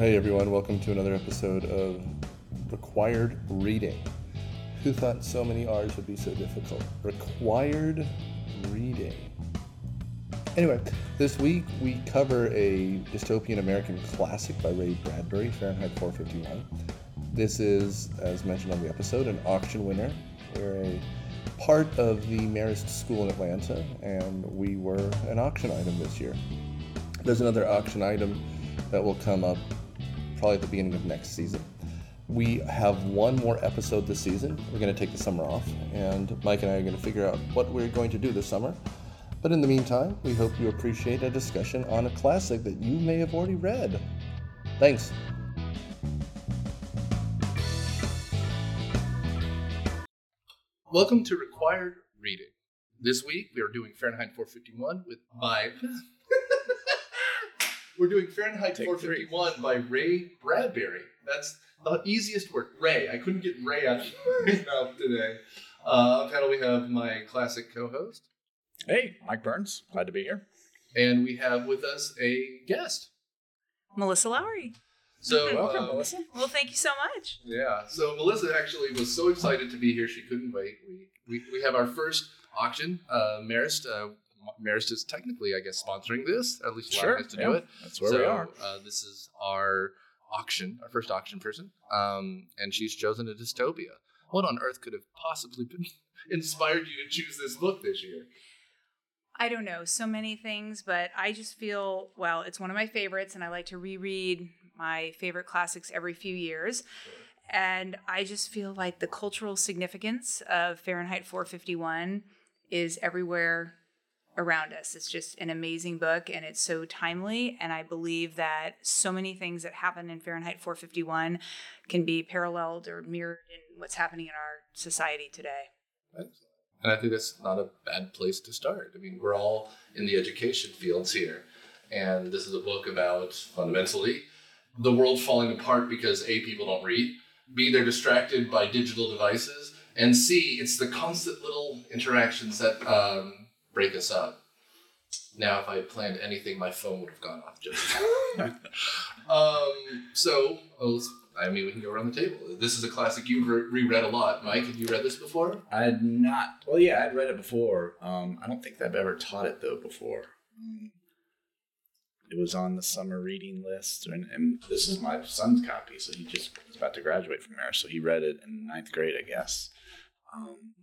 Hey everyone, welcome to another episode of Required Reading. Who thought so many R's would be so difficult? Required Reading. Anyway, this week we cover a dystopian American classic by Ray Bradbury, Fahrenheit 451. This is, as mentioned on the episode, an auction winner. We're a part of the Marist School in Atlanta, and we were an auction item this year. There's another auction item that will come up probably at the beginning of next season. We have one more episode this season. We're going to take the summer off, and Mike and I are going to figure out what we're going to do this summer. But in the meantime, we hope you appreciate a discussion on a classic that you may have already read. Thanks. Welcome to Required Reading. This week we are doing Fahrenheit 451 with by We're doing Fahrenheit Take 451 by Ray Bradbury. That's the easiest word. Ray. I couldn't get Ray out of my mouth today. Uh, on panel we have my classic co-host, Hey, Mike Burns. Glad to be here. and we have with us a guest. Melissa Lowry. So Welcome, uh, Melissa. Well, thank you so much. Yeah. So Melissa actually was so excited to be here, she couldn't wait. We we, we have our first auction. Uh, Marist. Uh, Marist is technically, I guess, sponsoring this. At least allowing us to do yeah, it. That's where so, we are. Uh, this is our auction, our first auction person, um, and she's chosen a dystopia. What on earth could have possibly been inspired you to choose this book this year? I don't know so many things, but I just feel well, it's one of my favorites, and I like to reread my favorite classics every few years. And I just feel like the cultural significance of Fahrenheit 451 is everywhere around us. It's just an amazing book and it's so timely. And I believe that so many things that happen in Fahrenheit 451 can be paralleled or mirrored in what's happening in our society today. And I think that's not a bad place to start. I mean, we're all in the education fields here. And this is a book about fundamentally the world falling apart because A, people don't read, B, they're distracted by digital devices, and C, it's the constant little interactions that um, break us up. Now, if I had planned anything, my phone would have gone off just. um, so, well, let's- I mean, we can go around the table. This is a classic you've re- reread a lot. Mike, have you read this before? I had not. Well, yeah, I'd read it before. Um, I don't think I've ever taught it though before. Um, it was on the summer reading list, and, and this is my son's copy. So he just was about to graduate from there, so he read it in ninth grade, I guess. Um,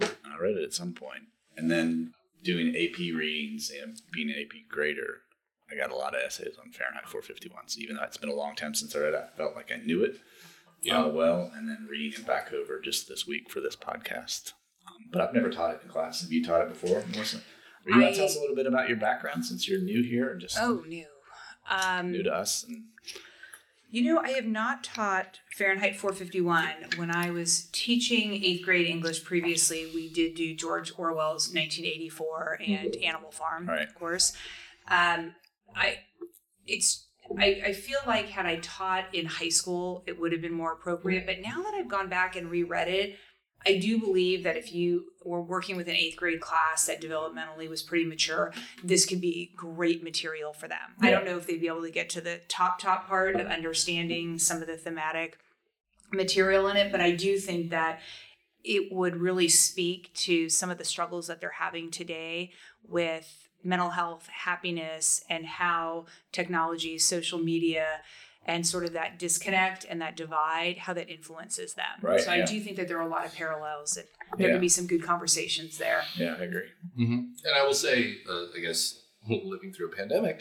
I read it at some point, and then doing AP readings and being an AP grader, I got a lot of essays on Fahrenheit 451. So even though it's been a long time since I read it, I felt like I knew it Yeah. uh, well, and then reading it back over just this week for this podcast. Um, but I've never taught it in class. Have you taught it before, Melissa? Are you want to tell us a little bit about your background since you're new here and just Oh, new. Um, new to us? And You know, I have not taught Fahrenheit 451. When I was teaching eighth grade English previously, we did do George Orwell's 1984 and Animal Farm, Right. of course. Um, I, it's, I, I feel like had I taught in high school, it would have been more appropriate. But now that I've gone back and reread it, I do believe that if you were working with an eighth grade class that developmentally was pretty mature, this could be great material for them. I don't know if they'd be able to get to the top, top part of understanding some of the thematic material in it, but I do think that it would really speak to some of the struggles that they're having today with mental health, happiness, and how technology, social media, and sort of that disconnect and that divide, how that influences them. Right, so I do think that there are a lot of parallels and there Yeah. could be some good conversations there. yeah, I agree. Mm-hmm. And I will say, uh, I guess, living through a pandemic,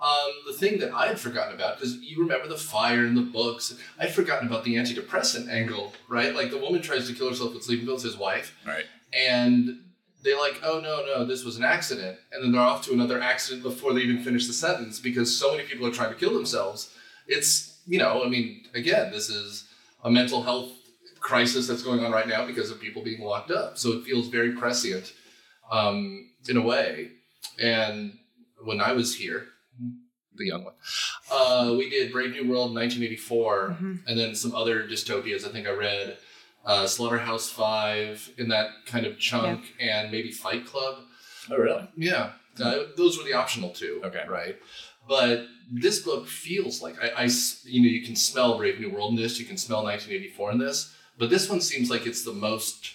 um, the thing that I had forgotten about, because you remember the fire in the books, I'd forgotten about the antidepressant angle, right? Like the woman tries to kill herself with sleeping pills, his wife, Right. and they're like, oh no, no, this was an accident. And then they're off to another accident before they even finish the sentence because so many people are trying to kill themselves. It's, you know, I mean, again, this is a mental health crisis that's going on right now because of people being locked up. So it feels very prescient um, in a way. And when I was here, the young one, uh, we did Brave New World 1984 Mhm. and then some other dystopias. I think I read uh, Slaughterhouse Five in that kind of chunk, and maybe Fight Club. Oh, really? Yeah, uh, those were the optional two. Okay. Right. But this book feels like I, I you know, you can smell Brave New World in this. You can smell 1984 in this. But this one seems like it's the most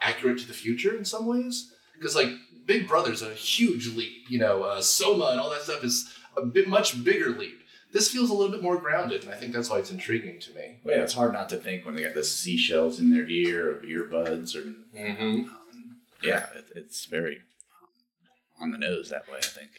accurate to the future in some ways. Because like Big Brother's a huge leap. You know, uh, Soma and all that stuff is a bit much bigger leap. This feels a little bit more grounded, and I think that's why it's intriguing to me. Well, yeah, it's hard not to think when they got the seashells in their ear or earbuds or Mm-hmm. yeah, it, it's very on the nose that way. I think.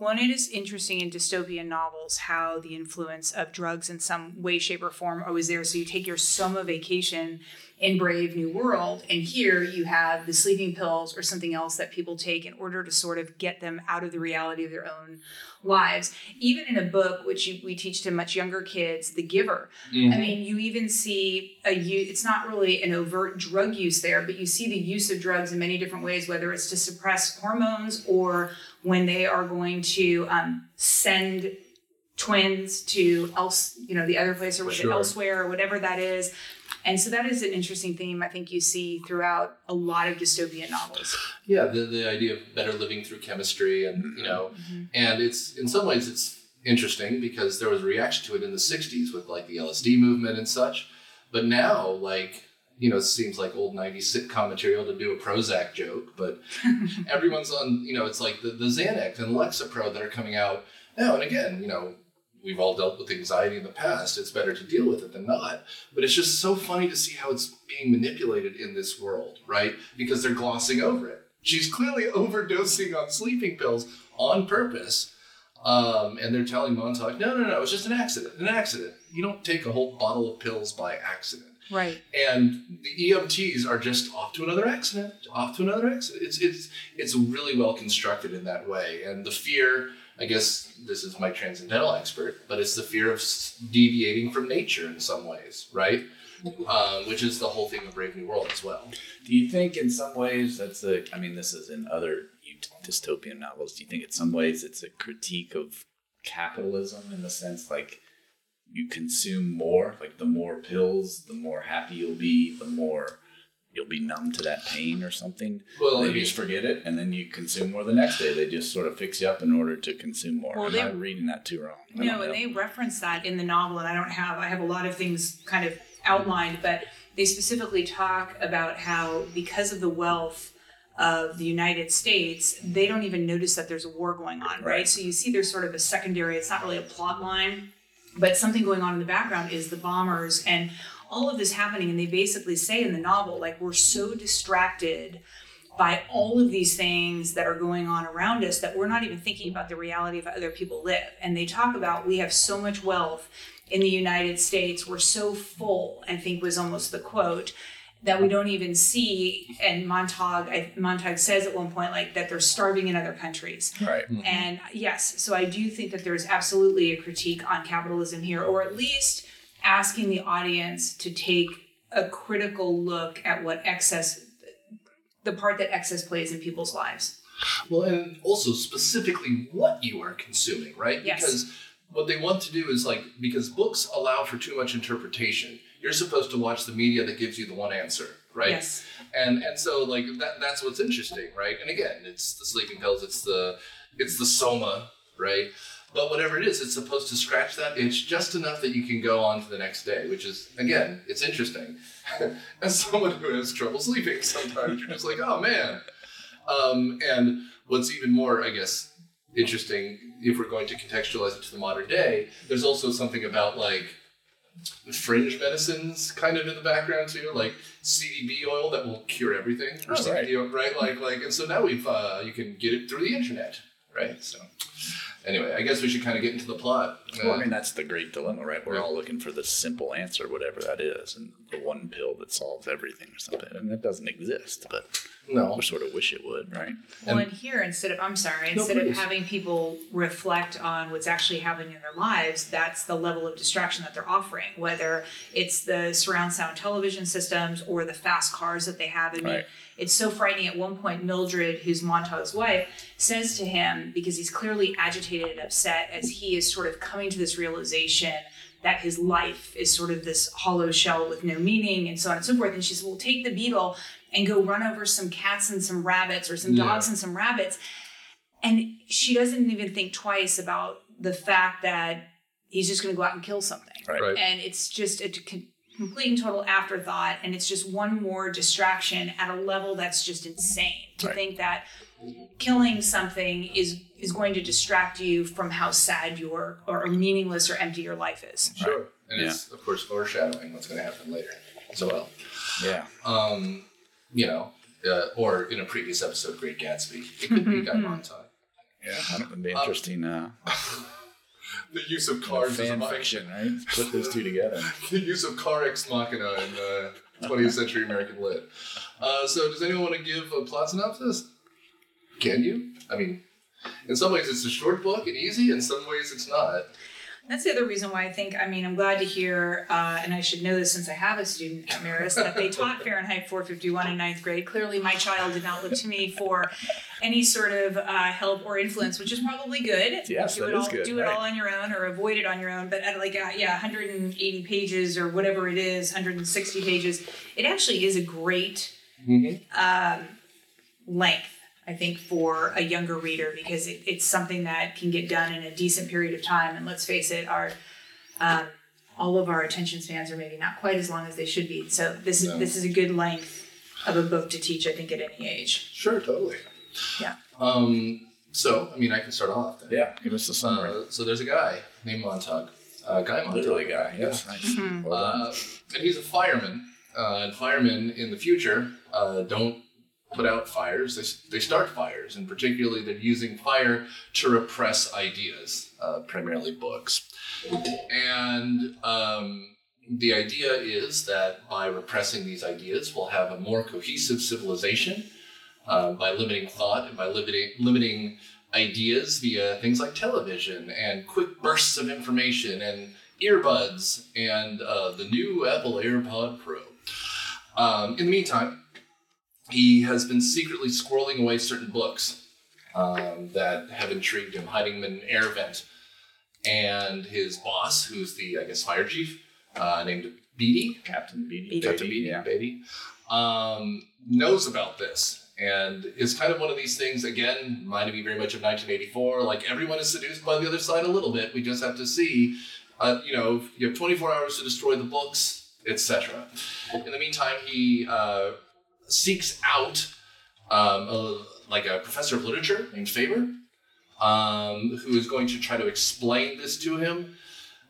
And it is interesting in dystopian novels how the influence of drugs in some way, shape, or form always there. So you take your summer vacation in Brave New World, and here you have the sleeping pills or something else that people take in order to sort of get them out of the reality of their own lives. Even in a book which you, we teach to much younger kids, The Giver. Mm-hmm. I mean, you even see a it's not really an overt drug use there, but you see the use of drugs in many different ways, whether it's to suppress hormones or when they are going to um, send twins to else, you know, the other place or was Sure. it elsewhere or whatever that is. And so that is an interesting theme I think you see throughout a lot of dystopian novels. Yeah, the, the idea of better living through chemistry, and you know, and it's in some ways it's interesting because there was a reaction to it in the '60s with like the LSD movement and such, but now like you know, it seems like old '90s sitcom material to do a Prozac joke, but everyone's on you know, it's like the the Xanax and Lexapro that are coming out now, and again, you know. We've all dealt with anxiety in the past. It's better to deal with it than not. But it's just so funny to see how it's being manipulated in this world, right? Because they're glossing over it. She's clearly overdosing on sleeping pills on purpose. Um, and they're telling Montag, no, no, no, it was just an accident, an accident. You don't take a whole bottle of pills by accident. Right. And the EMTs are just off to another accident, off to another accident. It's it's it's really well constructed in that way. And the fear, I guess this is my transcendental expert, but it's the fear of deviating from nature in some ways, right? Um, which is the whole thing of Brave New World as well. Do you think in some ways that's a? I mean, this is in other dystopian novels. Do you think in some ways it's a critique of capitalism in the sense like you consume more, like the more pills, the more happy you'll be, the more you'll be numb to that pain or something. Well, they I mean- just forget it, and then you consume more the next day. They just sort of fix you up in order to consume more. Well, Am they- I reading that too wrong? I No, and they reference that in the novel, and I don't have, I have a lot of things kind of outlined, but they specifically talk about how because of the wealth of the United States, they don't even notice that there's a war going on, right? Right. So you see there's sort of a secondary, it's not really a plot line, but something going on in the background is the bombers and all of this happening. And they basically say in the novel, like, we're so distracted by all of these things that are going on around us that we're not even thinking about the reality of how other people live. And they talk about we have so much wealth in the United States, we're so full, I think was almost the quote, that we don't even see. And Montag, I, Montag says at one point, like, that they're starving in other countries. right. Mm-hmm. And yes, so I do think that there's absolutely a critique on capitalism here, or at least asking the audience to take a critical look at what excess, the part that excess plays in people's lives. Well, and also specifically what you are consuming, right? Yes. Because what they want to do is like because books allow for too much interpretation. You're supposed to watch the media that gives you the one answer, right? Yes. And and so like that that's what's interesting, right? And again, it's the sleeping pills, it's the it's the soma, right? But whatever it is, it's supposed to scratch that itch just enough that you can go on to the next day, which is again, it's interesting. As someone who has trouble sleeping, sometimes you're just like, oh man. Um, and what's even more, I guess, interesting, if we're going to contextualize it to the modern day, there's also something about like fringe medicines kind of in the background too, like CBD oil that will cure everything, or Oh, CBD right. right? Like, like, and so now we've uh, you can get it through the internet, right? So, anyway, I guess we should kind of get into the plot. Well, Uh, I mean, that's the great dilemma, right? We're Yeah. all looking for the simple answer, whatever that is, and the one pill that solves everything or something. And that doesn't exist, but no, we sort of wish it would, right? Well, And- and here, instead of, I'm sorry, No, instead of having people reflect on what's actually happening in their lives, that's the level of distraction that they're offering, whether it's the surround sound television systems or the fast cars that they have. I mean, Right. It's so frightening. At one point, Mildred, who's Montag's wife, says to him, because he's clearly agitated and upset as he is sort of coming to this realization that his life is sort of this hollow shell with no meaning and so on and so forth. And she says, Well, take the beetle and go run over some cats and some rabbits or some Yeah. dogs and some rabbits. And she doesn't even think twice about the fact that he's just going to go out and kill something. Right. Right. And it's just a complete and total afterthought. And it's just one more distraction at a level that's just insane to Right. think that killing something is is going to distract you from how sad your or meaningless or empty your life is. Sure. And it's of course foreshadowing what's going to happen later as well. Yeah. Um, you know, uh, or in a previous episode, Great Gatsby, it could be Guy Montag. Yeah. That would be interesting. Uh, The use of cars as a fan mi- fiction, right? Put those two together. the use of car ex machina in uh, 20th century American lit. Uh, so, does anyone want to give a plot synopsis? Can you? I mean, in some ways it's a short book and easy, in some ways it's not. That's the other reason why I think, I mean, I'm glad to hear, uh, and I should know this since I have a student at Marist, that they taught Fahrenheit 451 in ninth grade. Clearly, my child did not look to me for any sort of uh, help or influence, which is probably good. Yes, do that it is all, good, Do it right. all on your own or avoid it on your own. But at like, uh, yeah, 180 pages or whatever it is, 160 pages, it actually is a great um, length. I think for a younger reader because it, it's something that can get done in a decent period of time. And let's face it, our um, all of our attention spans are maybe not quite as long as they should be. So this is No. this is a good length of a book to teach. I think at any age. Sure, totally. Yeah. Um, so, I mean, I can start off then. Yeah. Give us the summary. Uh, so, there's a guy named Montag. Uh, Guy Montag. Literally guy. Yes. Nice. Well done. Uh, and he's a fireman. Uh, and firemen in the future uh, don't put out fires; they, they start fires, and particularly they're using fire to repress ideas, uh, primarily books. And um, the idea is that by repressing these ideas, we'll have a more cohesive civilization uh, by limiting thought and by limiting limiting ideas via things like television and quick bursts of information and earbuds and uh, the new Apple AirPod Pro. Um, in the meantime, he has been secretly squirreling away certain books um, that have intrigued him, hiding them in an air vent. And his boss, who's the, I guess, fire chief, uh, named Beatty, Captain Beatty. Beatty. Captain Beatty, Yeah. Beatty, um, knows about this. And it's kind of one of these things, again, reminded me very much of 1984. Like everyone is seduced by the other side a little bit. We just have to see, uh, you know, you have 24 hours to destroy the books, etc. In the meantime, he uh, seeks out um, a, like a professor of literature named Faber, um, who is going to try to explain this to him.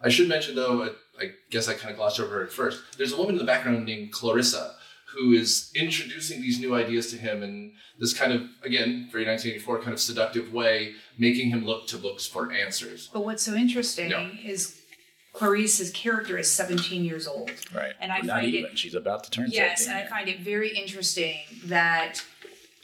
I should mention, though, I, I guess I kind of glossed over it first. There's a woman in the background named Clarissa who is introducing these new ideas to him in this kind of, again, very 1984 kind of seductive way, making him look to books for answers. But what's so interesting Yeah. is Clarice's character is 17 years old. Right. And I Not find it- even. She's about to turn Yes, 17. and I find it very interesting that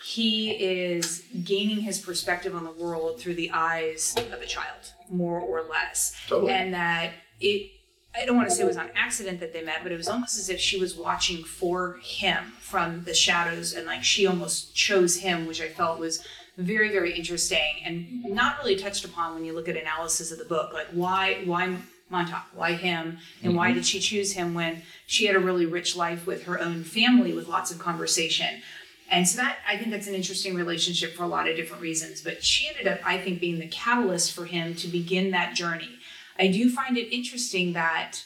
he is gaining his perspective on the world through the eyes of a child, more or less. Totally. And that it, I don't want to say it was on accident that they met, but it was almost as if she was watching for him from the shadows and like she almost chose him, which I felt was very, very interesting and not really touched upon when you look at analysis of the book. Like why, why Montag? Why him? And why mm-hmm. did she choose him when she had a really rich life with her own family with lots of conversation? And so that I think that's an interesting relationship for a lot of different reasons. But she ended up, I think, being the catalyst for him to begin that journey. I do find it interesting that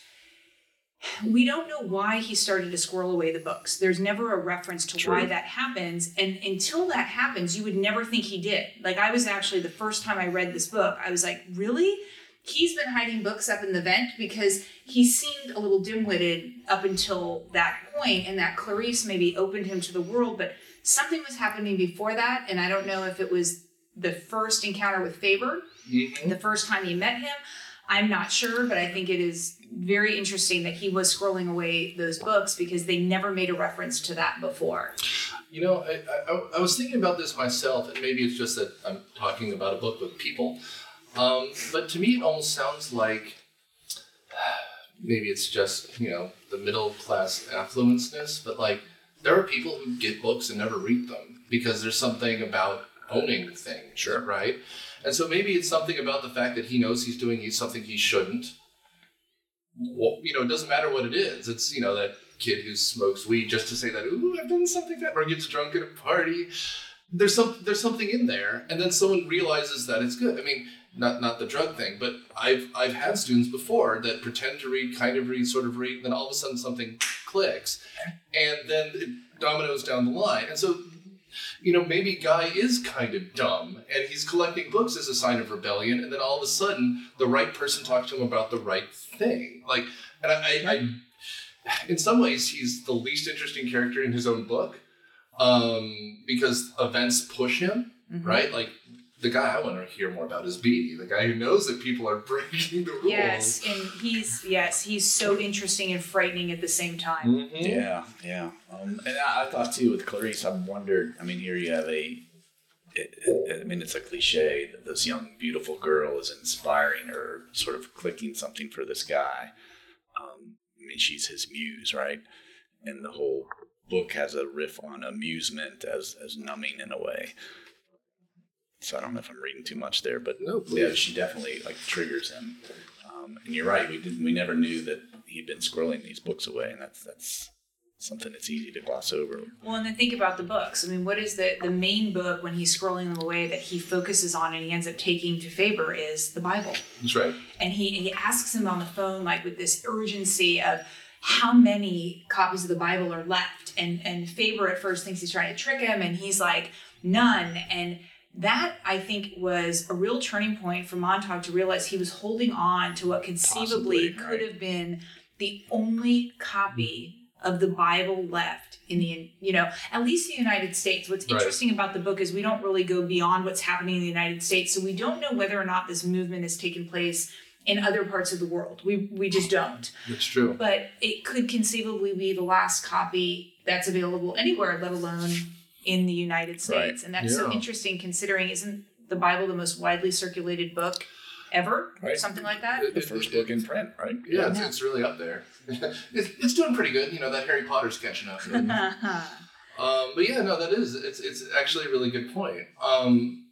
we don't know why he started to squirrel away the books. There's never a reference to why that happens. And until that happens, you would never think he did. Like I was actually the first time I read this book, I was like, really? He's been hiding books up in the vent because he seemed a little dim-witted up until that point, and that Clarice maybe opened him to the world, but something was happening before that, and I don't know if it was the first encounter with Faber, Mm-hmm. the first time he met him. I'm not sure, but I think it is very interesting that he was scrolling away those books because they never made a reference to that before. You know, I, I, I was thinking about this myself, and maybe it's just that I'm talking about a book with people. Um, but to me, it almost sounds like maybe it's just, you know, the middle class affluenceness, but like there are people who get books and never read them because there's something about owning the thing, Sure. right? And so maybe it's something about the fact that he knows he's doing something he shouldn't. well, you know, it doesn't matter what it is. It's you know that kid who smokes weed just to say that ooh I've done something bad or gets drunk at a party. There's some there's something in there, and then someone realizes that it's good. I mean, not not the drug thing, but I've I've had students before that pretend to read, kind of read, sort of read, and then all of a sudden something clicks, and then it dominoes down the line. And so, you know, maybe Guy is kind of dumb, and he's collecting books as a sign of rebellion, and then all of a sudden the right person talks to him about the right thing. Like, and I, I, I in some ways, he's the least interesting character in his own book um, because events push him, Mhm. right? Like the guy I want to hear more about is Beatty, the guy who knows that people are breaking the rules. Yes, and he's yes, he's so interesting and frightening at the same time. Mhm. Yeah, yeah. Um, and I, I thought too with Clarice, I wondered. I mean, here you have a. It, it, I mean, it's a cliche that this young, beautiful girl is inspiring or sort of clicking something for this guy. Um, I mean, she's his muse, right? And the whole book has a riff on amusement as as numbing in a way. So I don't know if I'm reading too much there, but No, yeah, she definitely like triggers him. Um, and you're right, we didn't, we never knew that he'd been scrolling these books away, and that's that's something that's easy to gloss over. Well, and then think about the books. I mean, what is the the main book when he's scrolling them away that he focuses on and he ends up taking to Faber is the Bible. That's right. And he he asks him on the phone like with this urgency of how many copies of the Bible are left. And and Faber at first thinks he's trying to trick him and he's like, none. And that I think was a real turning point for Montag to realize he was holding on to what conceivably Possibly, could right. have been the only copy of the Bible left in the you know at least the United States. What's Right. interesting about the book is we don't really go beyond what's happening in the United States, so we don't know whether or not this movement has taken place in other parts of the world. We we just don't. That's true. But it could conceivably be the last copy that's available anywhere, let alone in the United States. And that's so interesting considering isn't the Bible the most widely circulated book ever? Right. Something like that. It- The first book in print, right? Yeah, it's, Yeah. it's really up there. it's, it's doing pretty good. You know that Harry Potter's catching up. Um, but yeah, no, that is it's it's actually a really good point. Um,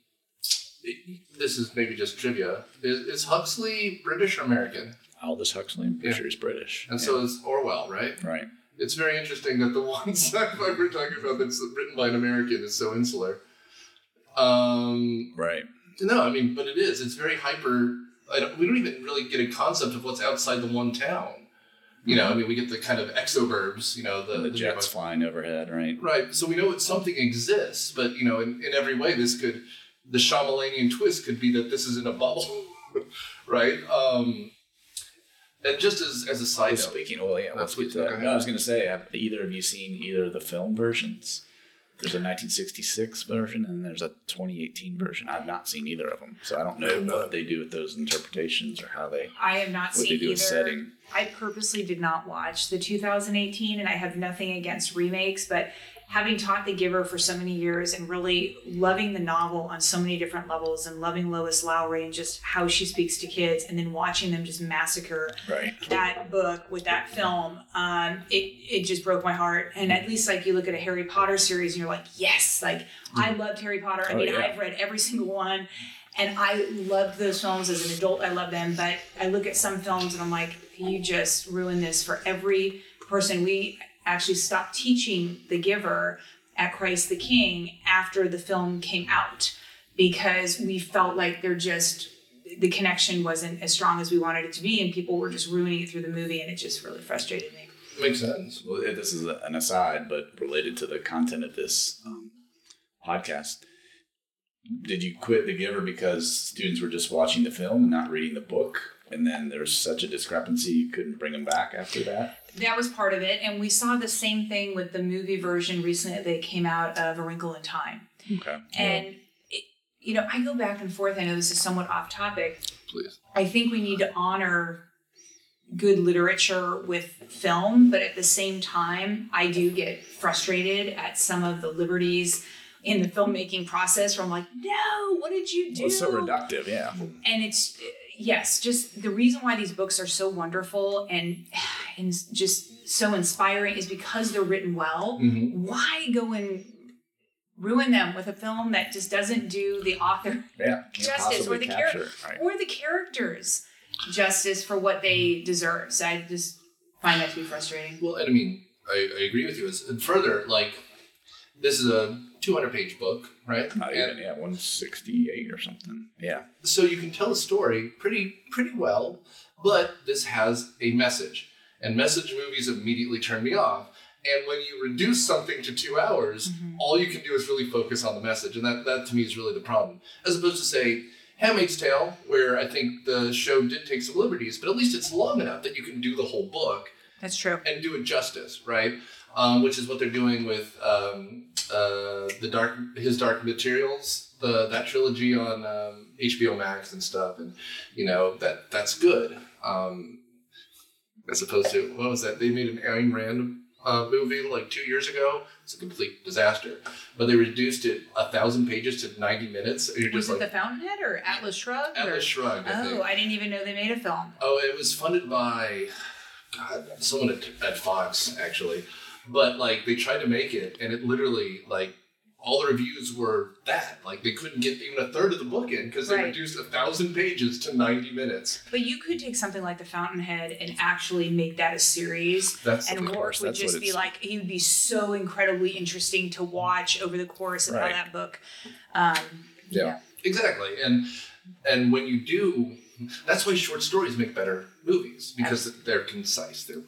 it- this is maybe just trivia. Is, is Huxley British or American? Aldous Huxley, I'm pretty Yeah. sure he's British. And Yeah. so is Orwell, right? right. It's very interesting that the one sci-fi we're talking about that's written by an American is so insular. Um, Right. no, I mean, but it is. It's very hyper. I don't, we don't even really get a concept of what's outside the one town. You know, I mean, we get the kind of exoburbs. You know, the, the the jets flying overhead, right? Right. So we know that something exists, but you know, in, in every way, this could the Shyamalanian twist could be that this is in a bubble, right? Um, and just as as a side note, Speaking, well, yeah, let's get to that. go No, I was going to say, have either of you seen either of the film versions? There's a 1966 version and there's a 2018 version. I've not seen either of them, so I don't know what they do with those interpretations or how they I have not what they seen do either. with setting. I purposely did not watch the 2018, and I have nothing against remakes, but having taught The Giver for so many years and really loving the novel on so many different levels and loving Lois Lowry and just how she speaks to kids, and then watching them just massacre Right. that book with that film, um, it it just broke my heart. And at least like you look at a Harry Potter series and you're like, yes, like I loved Harry Potter. I Oh, mean, yeah. I've read every single one, and I loved those films as an adult. I love them, but I look at some films and I'm like, you just ruined this for every person. We actually stopped teaching The Giver at Christ the King after the film came out because we felt like they're just the connection wasn't as strong as we wanted it to be, and people were just ruining it through the movie, and it just really frustrated me. makes sense. Well, this is an aside, but related to the content of this um, podcast. Did you quit The Giver because students were just watching the film and not reading the book? And then there's such a discrepancy you couldn't bring them back after that? That was part of it, and we saw the same thing with the movie version recently that came out of A Wrinkle in Time. Okay. And it, you know, I go back and forth. I know this is somewhat off topic. Please. I think we need to honor good literature with film, but at the same time, I do get frustrated at some of the liberties in the filmmaking process where I'm like, no, what did you do? Well, it's so reductive, yeah. and it's yes just the reason why these books are so wonderful and and just so inspiring is because they're written well Mhm. why go and ruin them with a film that just doesn't do the author Yeah. Justice or the character right. or the characters justice for what they deserve. So I just find that to be frustrating. Well, and I mean, I, I agree with you. And further, like, this is a 200 page book, right? Not And- even, yeah, 168 or something. Yeah. so you can tell a story pretty pretty well but this has a message and message movies immediately turn me off and when you reduce something to two hours mm-hmm. all you can do is really focus on the message and that, that to me is really the problem as opposed to say handmaid's tale where i think the show did take some liberties but at least it's long enough that you can do the whole book That's true. and do it justice, right? Um, which is what they're doing with um, uh, the dark his dark materials, the that trilogy on um, HBO Max and stuff, and you know that that's good. Um, as opposed to what was that? They made an Ayn Rand uh, movie like two years ago. It's a complete disaster, but they reduced it a thousand pages to ninety minutes. And you're Was just it like the Fountainhead or Atlas Shrugged? or- Atlas Shrugged. I think. Oh, I didn't even know they made a film. Oh, it was funded by God, someone at, at Fox actually, but like they tried to make it, and it literally like all the reviews were that like they couldn't get even a third of the book in because they Right. reduced a thousand pages to ninety minutes. But you could take something like The Fountainhead and actually make that a series. That's and course, would just be like, he would be so incredibly interesting to watch over the course of how that book. Um, Yeah. exactly, and and when you do, that's why short stories make better movies because they're concise, they're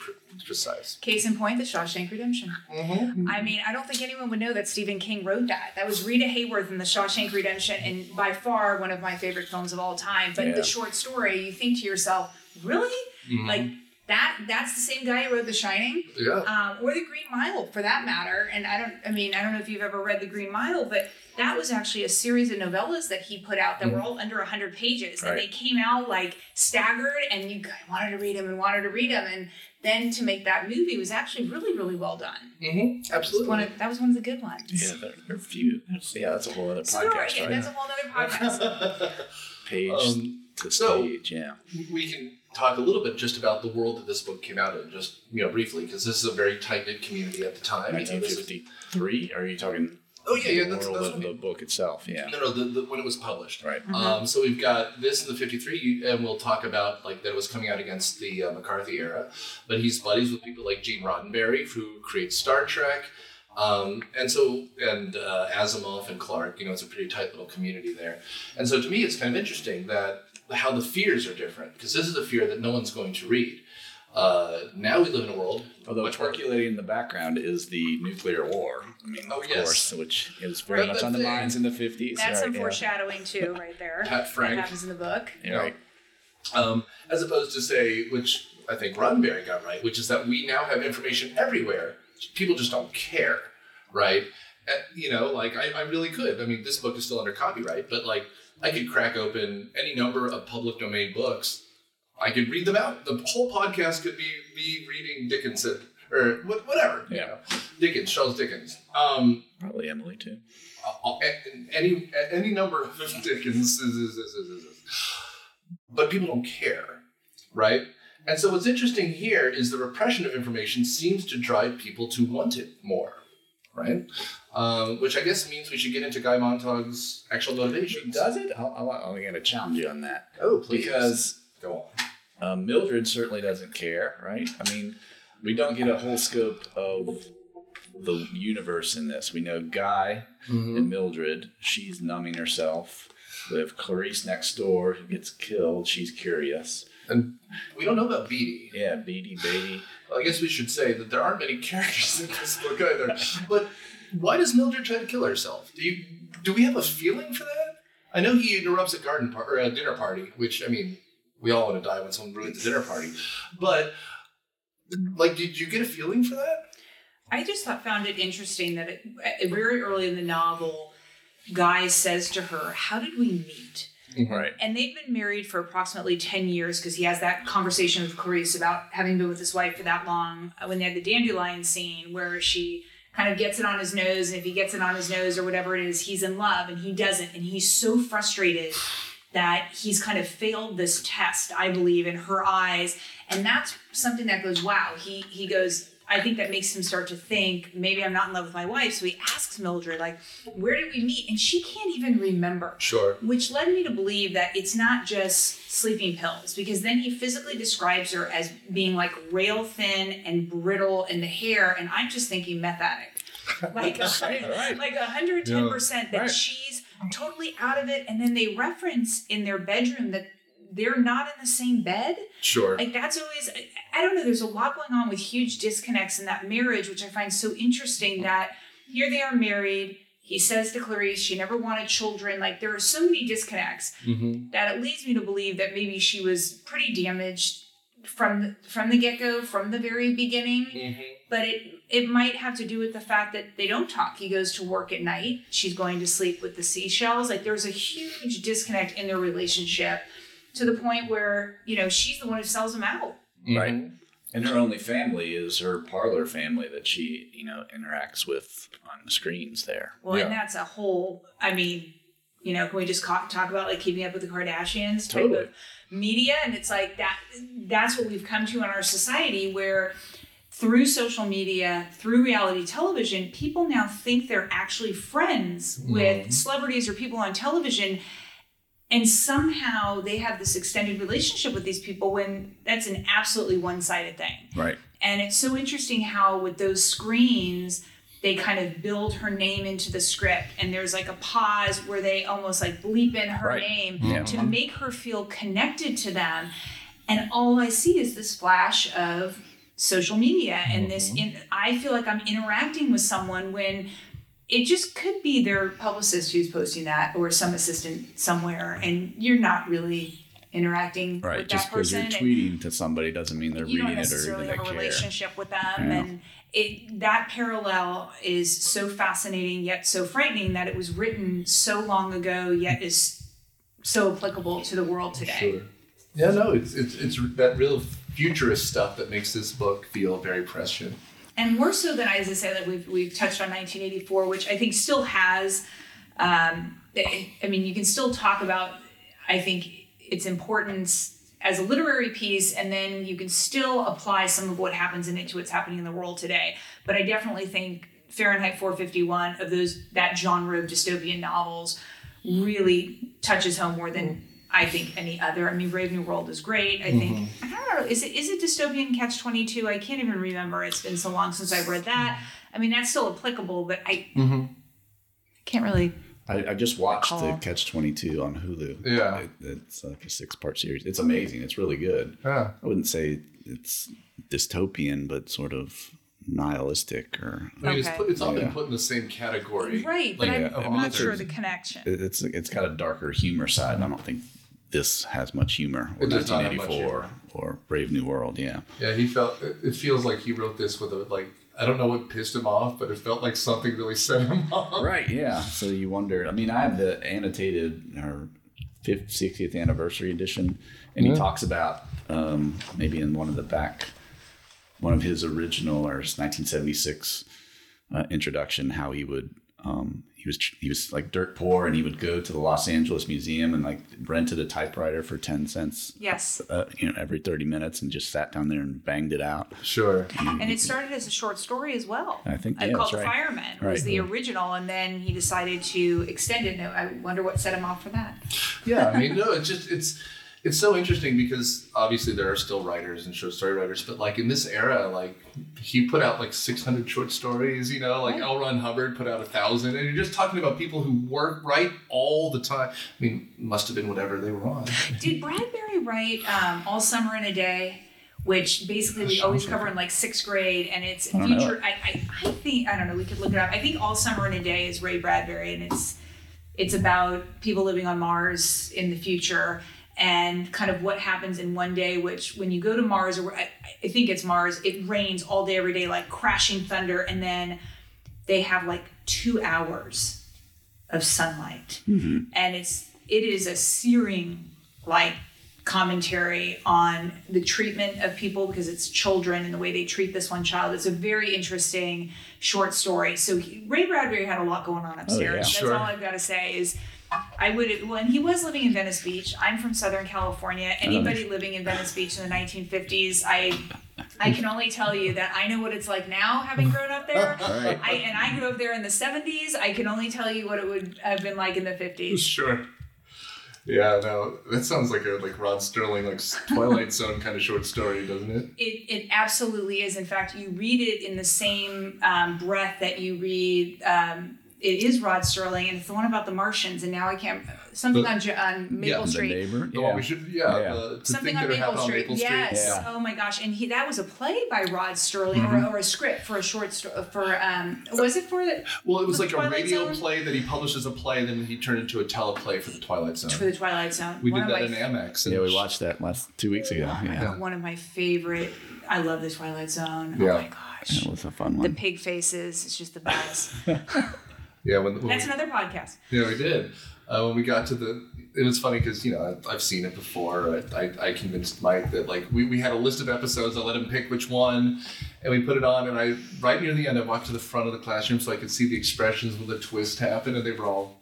precise. Case in point, The Shawshank Redemption. Mm-hmm. I mean, I don't think anyone would know that Stephen King wrote that. That was Rita Hayworth in The Shawshank Redemption, and by far one of my favorite films of all time. But Yeah. the short story, you think to yourself, really? Mm-hmm. Like that? That's the same guy who wrote The Shining, Yeah. um, or The Green Mile, for that matter. And I don't. I mean, I don't know if you've ever read The Green Mile, but that was actually a series of novellas that he put out that were all under hundred pages, and they came out like staggered, and you wanted to read them and wanted to read them, and then to make that movie was actually really, really well done. Mm-hmm. It's Absolutely. one of, that was one of the good ones. Yeah, there, there are a few. That's, yeah, that's a whole other So there are- podcast, right? That's a whole other podcast. Page Um, to so- stage, yeah. we can talk a little bit just about the world that this book came out in, just you know briefly, because this is a very tight knit community at the time. You know, this is- 1953? Are you talking oh yeah, yeah, the that's, world that's of what the mean. book itself? Yeah. No, no, the, the, when it was published. Right. Um, so we've got this in the '53, and we'll talk about like that it was coming out against the uh, McCarthy era. But he's buddies with people like Gene Roddenberry, who creates Star Trek, um, and so and uh, Asimov and Clarke. You know, it's a pretty tight little community there. And so to me, it's kind of interesting that how the fears are different because this is a fear that no one's going to read. Uh, now we live in a world Although much more percolating in the background is the nuclear war. I mean, Oh, of yes. course, which is very Right, much on the thing. minds in the 50s. That's right, some yeah. foreshadowing too, right there. Pat Frank. That happens in the book. Yeah, right. um, as opposed to say, which I think Roddenberry got right, which is that we now have information everywhere. People just don't care, right? Uh, you know, like I, I really could. I mean, this book is still under copyright, but like I could crack open any number of public domain books. I could read them out. The whole podcast could be me reading Dickinson or wha- whatever. You Yeah. know, Dickens, Charles Dickens. Um, Probably Emily, too. uh, uh, any any number of Dickens, but people don't care, right? And so what's interesting here is the repression of information seems to drive people to want it more, right? Um, which I guess means we should get into Guy Montag's actual motivations. Does it? I'll, I'm going to challenge you on that. Oh, please. Because go on. um, Mildred certainly doesn't care, right? I mean, we don't get a whole scope of the universe in this. We know Guy and Mildred, she's numbing herself. We have Clarice next door who gets killed. She's curious. And we don't know about Beatty. Yeah, Beatty, Beatty. I guess we should say that there aren't many characters in this book either. But why does Mildred try to kill herself? Do you do we have a feeling for that? I know he interrupts a garden par- or a dinner party, which I mean, we all want to die when someone ruins a dinner party. But like, did you get a feeling for that? I just thought, found it interesting that it, very early in the novel, Guy says to her, "How did we meet?" Right. And they've been married for approximately 10 years because he has that conversation with Clarice about having been with his wife for that long uh, when they had the dandelion scene where she kind of gets it on his nose. And if he gets it on his nose or whatever it is, he's in love and he doesn't. And he's so frustrated that he's kind of failed this test, I believe, in her eyes. And that's something that goes, wow. He, he goes, I think that makes him start to think maybe I'm not in love with my wife. So he asks Mildred, like, where did we meet? And she can't even remember. Sure. Which led me to believe that it's not just sleeping pills, because then he physically describes her as being like rail thin and brittle in the hair, and I'm just thinking meth addict. Like, right. like 110% that Right. she's totally out of it. And then they reference in their bedroom that they're not in the same bed. Sure. Like that's always I- don't know. There's a lot going on with huge disconnects in that marriage, which I find so interesting. That here they are married. He says to Clarice she never wanted children. Like there are so many disconnects mm-hmm. that it leads me to believe that maybe she was pretty damaged from the, from the get go, from the very beginning. Mm-hmm. But it it might have to do with the fact that they don't talk. He goes to work at night. She's going to sleep with the seashells. Like there's a huge disconnect in their relationship to the point where you know she's the one who sells them out. Right. And her only family is her parlor family that she, you know, interacts with on the screens there. Well, Yeah. and that's a whole. I mean, you know, can we just ca- talk about like keeping up with the Kardashians type Totally. of media? And it's like that. That's what we've come to in our society, where through social media, through reality television, people now think they're actually friends mm-hmm. with celebrities or people on television. And somehow they have this extended relationship with these people when that's an absolutely one sided thing. Right. And it's so interesting how with those screens they kind of build her name into the script and there's like a pause where they almost like bleep in her Right. name Yeah. to make her feel connected to them. And all I see is this flash of social media and this mm-hmm. in I feel like I'm interacting with someone when it just could be their publicist who's posting that or some assistant somewhere and you're not really interacting Right. with Just because you're tweeting to somebody doesn't mean they're you don't reading it or necessarily have a care. relationship with them Yeah. and it that parallel is so fascinating yet so frightening that it was written so long ago yet is so applicable to the world today Sure. Yeah, no, it's, it's it's that real futurist stuff that makes this book feel very prescient. And more so than as I say that we've we've touched on 1984, which I think still has. Um, I mean, you can still talk about. I think its importance as a literary piece, and then you can still apply some of what happens in it to what's happening in the world today. But I definitely think Fahrenheit 451 of those that genre of dystopian novels really touches home more than. I think any other. I mean, Brave New World is great. I think mm-hmm. I don't know. Is it is it dystopian Catch Twenty Two? I can't even remember. It's been so long since I've read that. I mean, that's still applicable, but I mm-hmm. can't really. I, I just watched the Catch Twenty Two on Hulu. Yeah. It- it's like a six part series. It's amazing. It's really good. Yeah. I wouldn't say it's dystopian, but sort of nihilistic or I mean, it's, Okay. put, it's often Yeah. put in the same category. Right, like, but I'm, of I'm not sure the connection. it- it's it's got a darker humor side. And I don't think this has much humor. Or It does not have much 1984 humor. or Brave New World. Yeah. Yeah, he felt. It it feels like he wrote this with a like. I don't know what pissed him off, but it felt like something really set him off. Right. Yeah. So you wonder. I mean, I have the annotated or 50, 60th anniversary edition, and he talks about um, maybe in one of the back, one of his original or 1976 uh, introduction, how he would. Um, he was he was like dirt poor, and he would go to the Los Angeles Museum and like rented a typewriter for ten cents, Yes, uh, you know, every thirty minutes, and just sat down there and banged it out. Sure. and it started as a short story as well. I think yeah, called that's The right. Fireman was Right. the original, and then he decided to extend it. No, I wonder what set him off for that. Yeah, I mean, no, it's just it's it's so interesting because obviously there are still writers and short story writers, but like in this era, like he put out like 600 short stories, you know, like Right. L. Ron Hubbard put out a thousand, and you're just talking about people who work write all the time. I mean, must have been whatever they were on. Did Bradbury write um, All Summer in a Day? Which basically we always cover in like sixth grade, and it's I don't future. I, I, I think I don't know. We could look it up. I think All Summer in a Day is Ray Bradbury, and it's it's about people living on Mars in the future and kind of what happens in one day. Which when you go to Mars, or I, I think it's Mars, it rains all day every day, like crashing thunder, and then they have like two hours of sunlight mm-hmm. and it's it is a searing like commentary on the treatment of people because it's children and the way they treat this one child it's a very interesting short story so he, ray bradbury had a lot going on oh, upstairs yeah. that's Sure. all i've got to say is I would when he was living in Venice Beach. I'm from Southern California. Anybody living in Venice Beach in the 1950s, I I can only tell you that I know what it's like now, having grown up there. Right. I, and I grew up there in the 70s. I can only tell you what it would have been like in the 50s. Sure. Yeah, no, that sounds like a like Rod Serling, like Twilight Zone kind of short story, doesn't it? It, it absolutely is. In fact, you read it in the same um, breath that you read. Um, it is Rod Serling, and it's the one about the Martians. And now I can't something The- on J- on Maple The Street. neighbor. Oh, we should, yeah, Yeah. The, Something on Maple Street. on Maple Street. Yes. Yeah. Oh my gosh. And he that was a play by Rod Serling Mm-hmm. or, or a script for a short story for um was it for the Well, it was For like a radio Zone? play that he published as a play, then he turned into a teleplay for the Twilight Zone. for the Twilight Zone? we One did that my in Amex. and Yeah, we watched that last two weeks ago. Yeah, one of my favorite. I love the Twilight Zone. Yeah. Oh my gosh. it was a fun one. The pig faces, it's just the best. Yeah, when, when That's we, another podcast. yeah, we did. Uh, when we got to the, it was funny because you know I've, I've seen it before. I, I, I convinced Mike that like we, we had a list of episodes. I let him pick which one, and we put it on. And I right near the end, I walked to the front of the classroom so I could see the expressions when the twist happened, and they were all,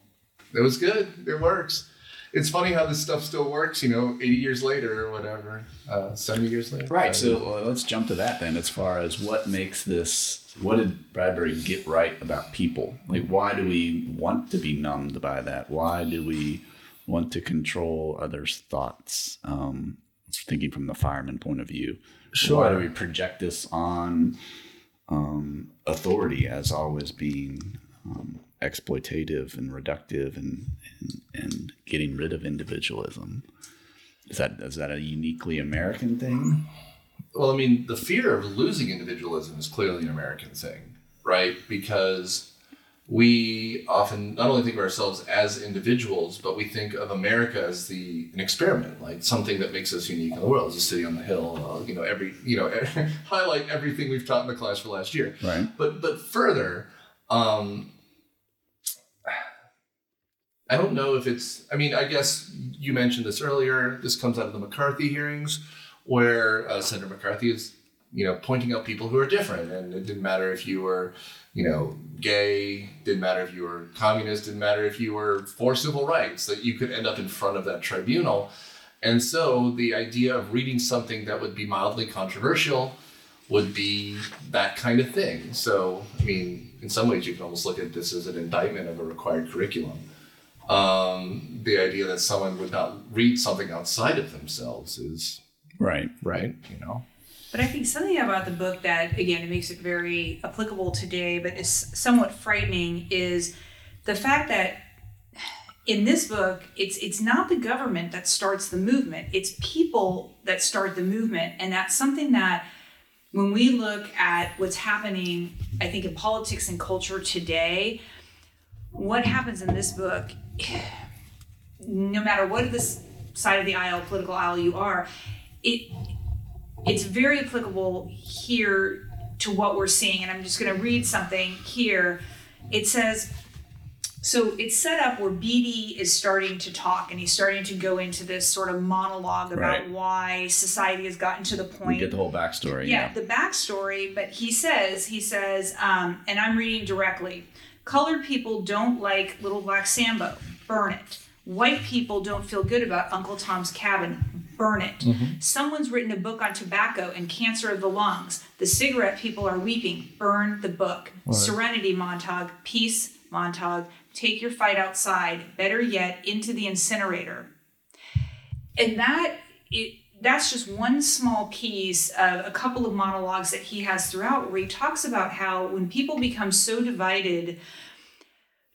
it was good. It works. It's funny how this stuff still works. You know, eighty years later or whatever, uh, seventy years later. Right. So uh, let's jump to that then. As far as what makes this, what did Bradbury get right about people? Like, why do we want to be numbed by that? Why do we want to control others' thoughts? Um, thinking from the fireman point of view. Sure. Why do we project this on um, authority as always being um, exploitative and reductive and, and and getting rid of individualism? Is that is that a uniquely American thing? Well, I mean, the fear of losing individualism is clearly an American thing, right? Because we often not only think of ourselves as individuals, but we think of America as the an experiment, like something that makes us unique in the world, as a city on the hill. Uh, you know, every you know, highlight everything we've taught in the class for last year. Right. But but further, um, I don't know if it's. I mean, I guess you mentioned this earlier. This comes out of the McCarthy hearings, where uh, Senator McCarthy is, you know, pointing out people who are different, and it didn't matter if you were, you know, gay. Didn't matter if you were communist. Didn't matter if you were for civil rights. That you could end up in front of that tribunal. And so the idea of reading something that would be mildly controversial would be that kind of thing. So, I mean, in some ways, you can almost look at this as an indictment of a required curriculum. Um, the idea that someone would not read something outside of themselves is Right. right, you know. But I think something about the book that, again, it makes it very applicable today, but is somewhat frightening, is the fact that in this book, it's it's not the government that starts the movement; it's people that start the movement, and that's something that when we look at what's happening, I think in politics and culture today, what happens in this book, no matter what this side of the aisle, political aisle you are, it it's very applicable here to what we're seeing. And I'm just going to read something here. It says, so it's set up where Beatty is starting to talk and he's starting to go into this sort of monologue about Right. why society has gotten to the point. We get the whole backstory. yeah, the backstory, but he says, he says, um, and I'm reading directly colored people don't like Little Black Sambo, burn it. White people don't feel good about Uncle Tom's Cabin, burn it. Mm-hmm. Someone's written a book on tobacco and cancer of the lungs. The cigarette people are weeping, burn the book. Serenity, Montag, peace, Montag, take your fight outside, better yet, into the incinerator. And that it that's just one small piece of a couple of monologues that he has throughout where he talks about how when people become so divided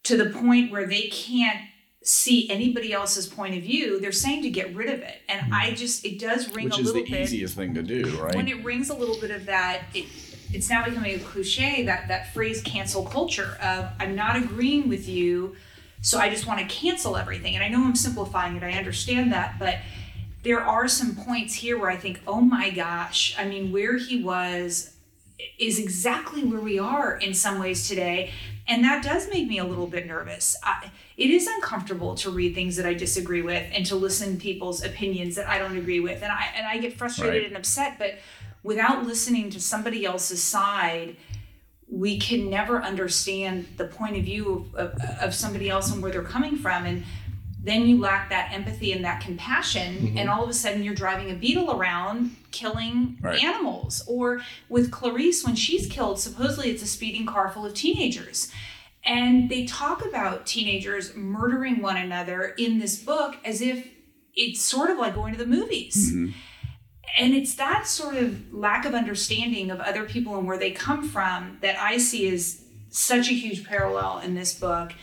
to the point where they can't see anybody else's point of view they're saying to get rid of it and hmm. i just it does ring Which a little bit. Which is the easiest thing to do, right? when it rings a little bit of that it, it's now becoming a cliche that that phrase cancel culture of i'm not agreeing with you so i just want to cancel everything and i know i'm simplifying it i understand that but there are some points here where i think oh my gosh i mean where he was is exactly where we are in some ways today. And that does make me a little bit nervous. I, it is uncomfortable to read things that i disagree with and to listen to people's opinions that i don't agree with. And i and i get frustrated Right. and upset but without listening to somebody else's side we can never understand the point of view of, of, of somebody else and where they're coming from. And then you lack that empathy and that compassion, mm-hmm. and all of a sudden you're driving a beetle around killing Right. animals. Or with Clarice, when she's killed, supposedly it's a speeding car full of teenagers. And they talk about teenagers murdering one another in this book as if it's sort of like going to the movies. Mm-hmm. And it's that sort of lack of understanding of other people and where they come from that I see as such a huge parallel in this book,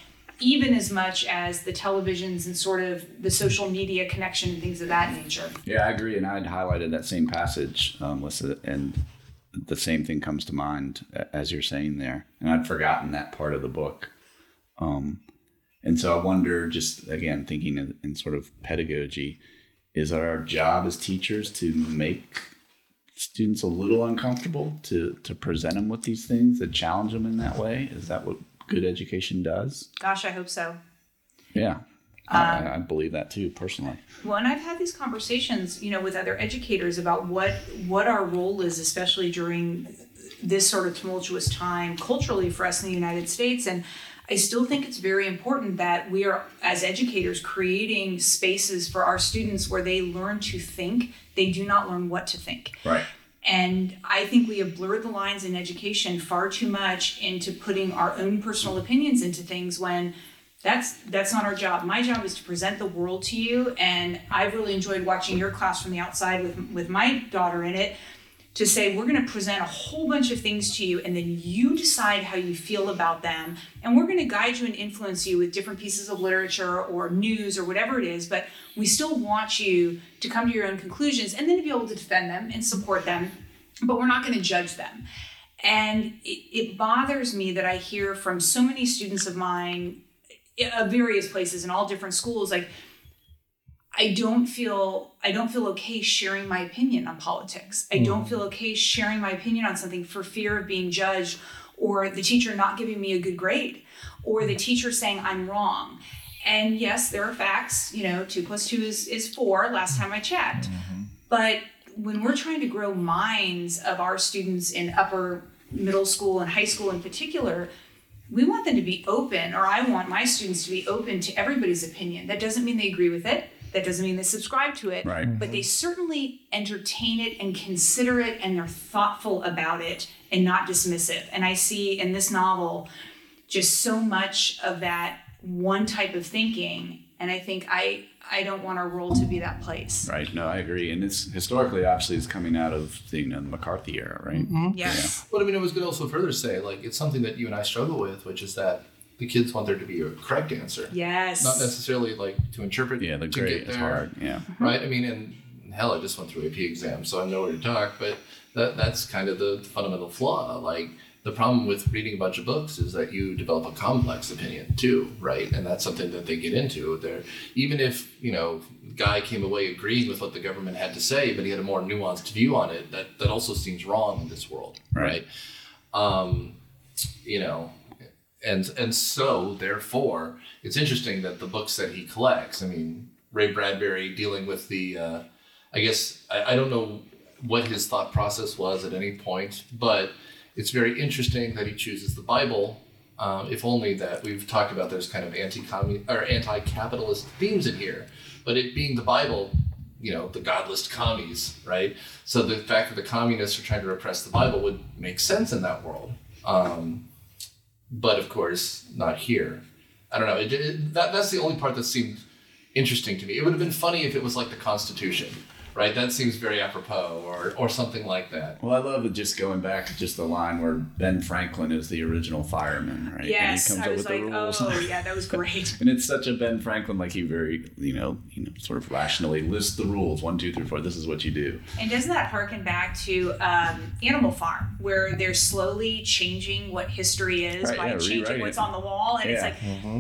even as much as the televisions and sort of the social media connection and things of that nature. Yeah, I agree. And I'd highlighted that same passage, um, and the same thing comes to mind as you're saying there. And I'd forgotten that part of the book. Um, and so I wonder, just again, thinking in, in sort of pedagogy, is our job as teachers to make students a little uncomfortable to to present them with these things, to challenge them in that way? Is that what good education does? Gosh, I hope so. Yeah, I, um, I believe that too, personally. Well, and I've had these conversations, you know, with other educators about what what our role is, especially during this sort of tumultuous time culturally for us in the United States. And I still think it's very important that we are, as educators, creating spaces for our students where they learn to think. They do not learn what to think. Right. And I think we have blurred the lines in education far too much into putting our own personal opinions into things when that's that's not our job. My job is to present the world to you and I've really enjoyed watching your class from the outside with with my daughter in it to say we're going to present a whole bunch of things to you and then you decide how you feel about them and we're going to guide you and influence you with different pieces of literature or news or whatever it is but we still want you to come to your own conclusions and then to be able to defend them and support them but we're not going to judge them. And it, it bothers me that i hear from so many students of mine eh, of various places in all different schools like I don't feel I don't feel okay sharing my opinion on politics. I don't mm. feel okay sharing my opinion on something for fear of being judged or the teacher not giving me a good grade or the mm. teacher saying I'm wrong. And yes, there are facts, you know, two plus two is, is four last time I checked. Mm-hmm. But when we're trying to grow minds of our students in upper middle school and high school in particular, we want them to be open, or I want my students to be open to everybody's opinion. That doesn't mean they agree with it. That doesn't mean they subscribe to it. Right. But they certainly entertain it and consider it and they're thoughtful about it and not dismissive. And I see in this novel just so much of that one type of thinking. And I think I I don't want our role to be that place. Right. No, I agree. And it's historically, obviously, it's coming out of the, you know, the McCarthy era, right? Mm-hmm. Yes. But I mean, I was going to also further say, like, it's something that you and I struggle with, which is that the kids want there to be a correct answer. Yes. Not necessarily like to interpret. Yeah, the grade is hard. Yeah. right? I mean, and hell, I just went through AP exam, so I know where to talk. But that that's kind of the fundamental flaw. Like the problem with reading a bunch of books is that you develop a complex opinion too, right? And that's something that they get into. There, even if you know, guy came away agreeing with what the government had to say, but he had a more nuanced view on it. That that also seems wrong in this world, Right. right? Um, you know, and and so therefore it's interesting that the books that he collects i mean ray bradbury dealing with the uh, i guess I, I don't know what his thought process was at any point but it's very interesting that he chooses the bible um, if only that we've talked about those kind of anti or anti-capitalist themes in here but it being the bible you know the godless commies right? So the fact that the communists are trying to repress the bible would make sense in that world. Um, but of course not here. I don't know. It, it, that that's the only part that seemed interesting to me. It would have been funny if it was like the Constitution, right? That seems very apropos, or or something like that. Well, I love it just going back to just the line where Ben Franklin is the original fireman, right? Yes. and he I comes was up like, the rules. oh yeah, that was great. And it's such a Ben Franklin, like he very, you know, you know, sort of rationally lists the rules one, two, three, four. This is what you do. And doesn't that harken back to um, Animal Farm, where they're slowly changing what history is Right, by yeah, changing what's it. on the wall? And it's Yeah.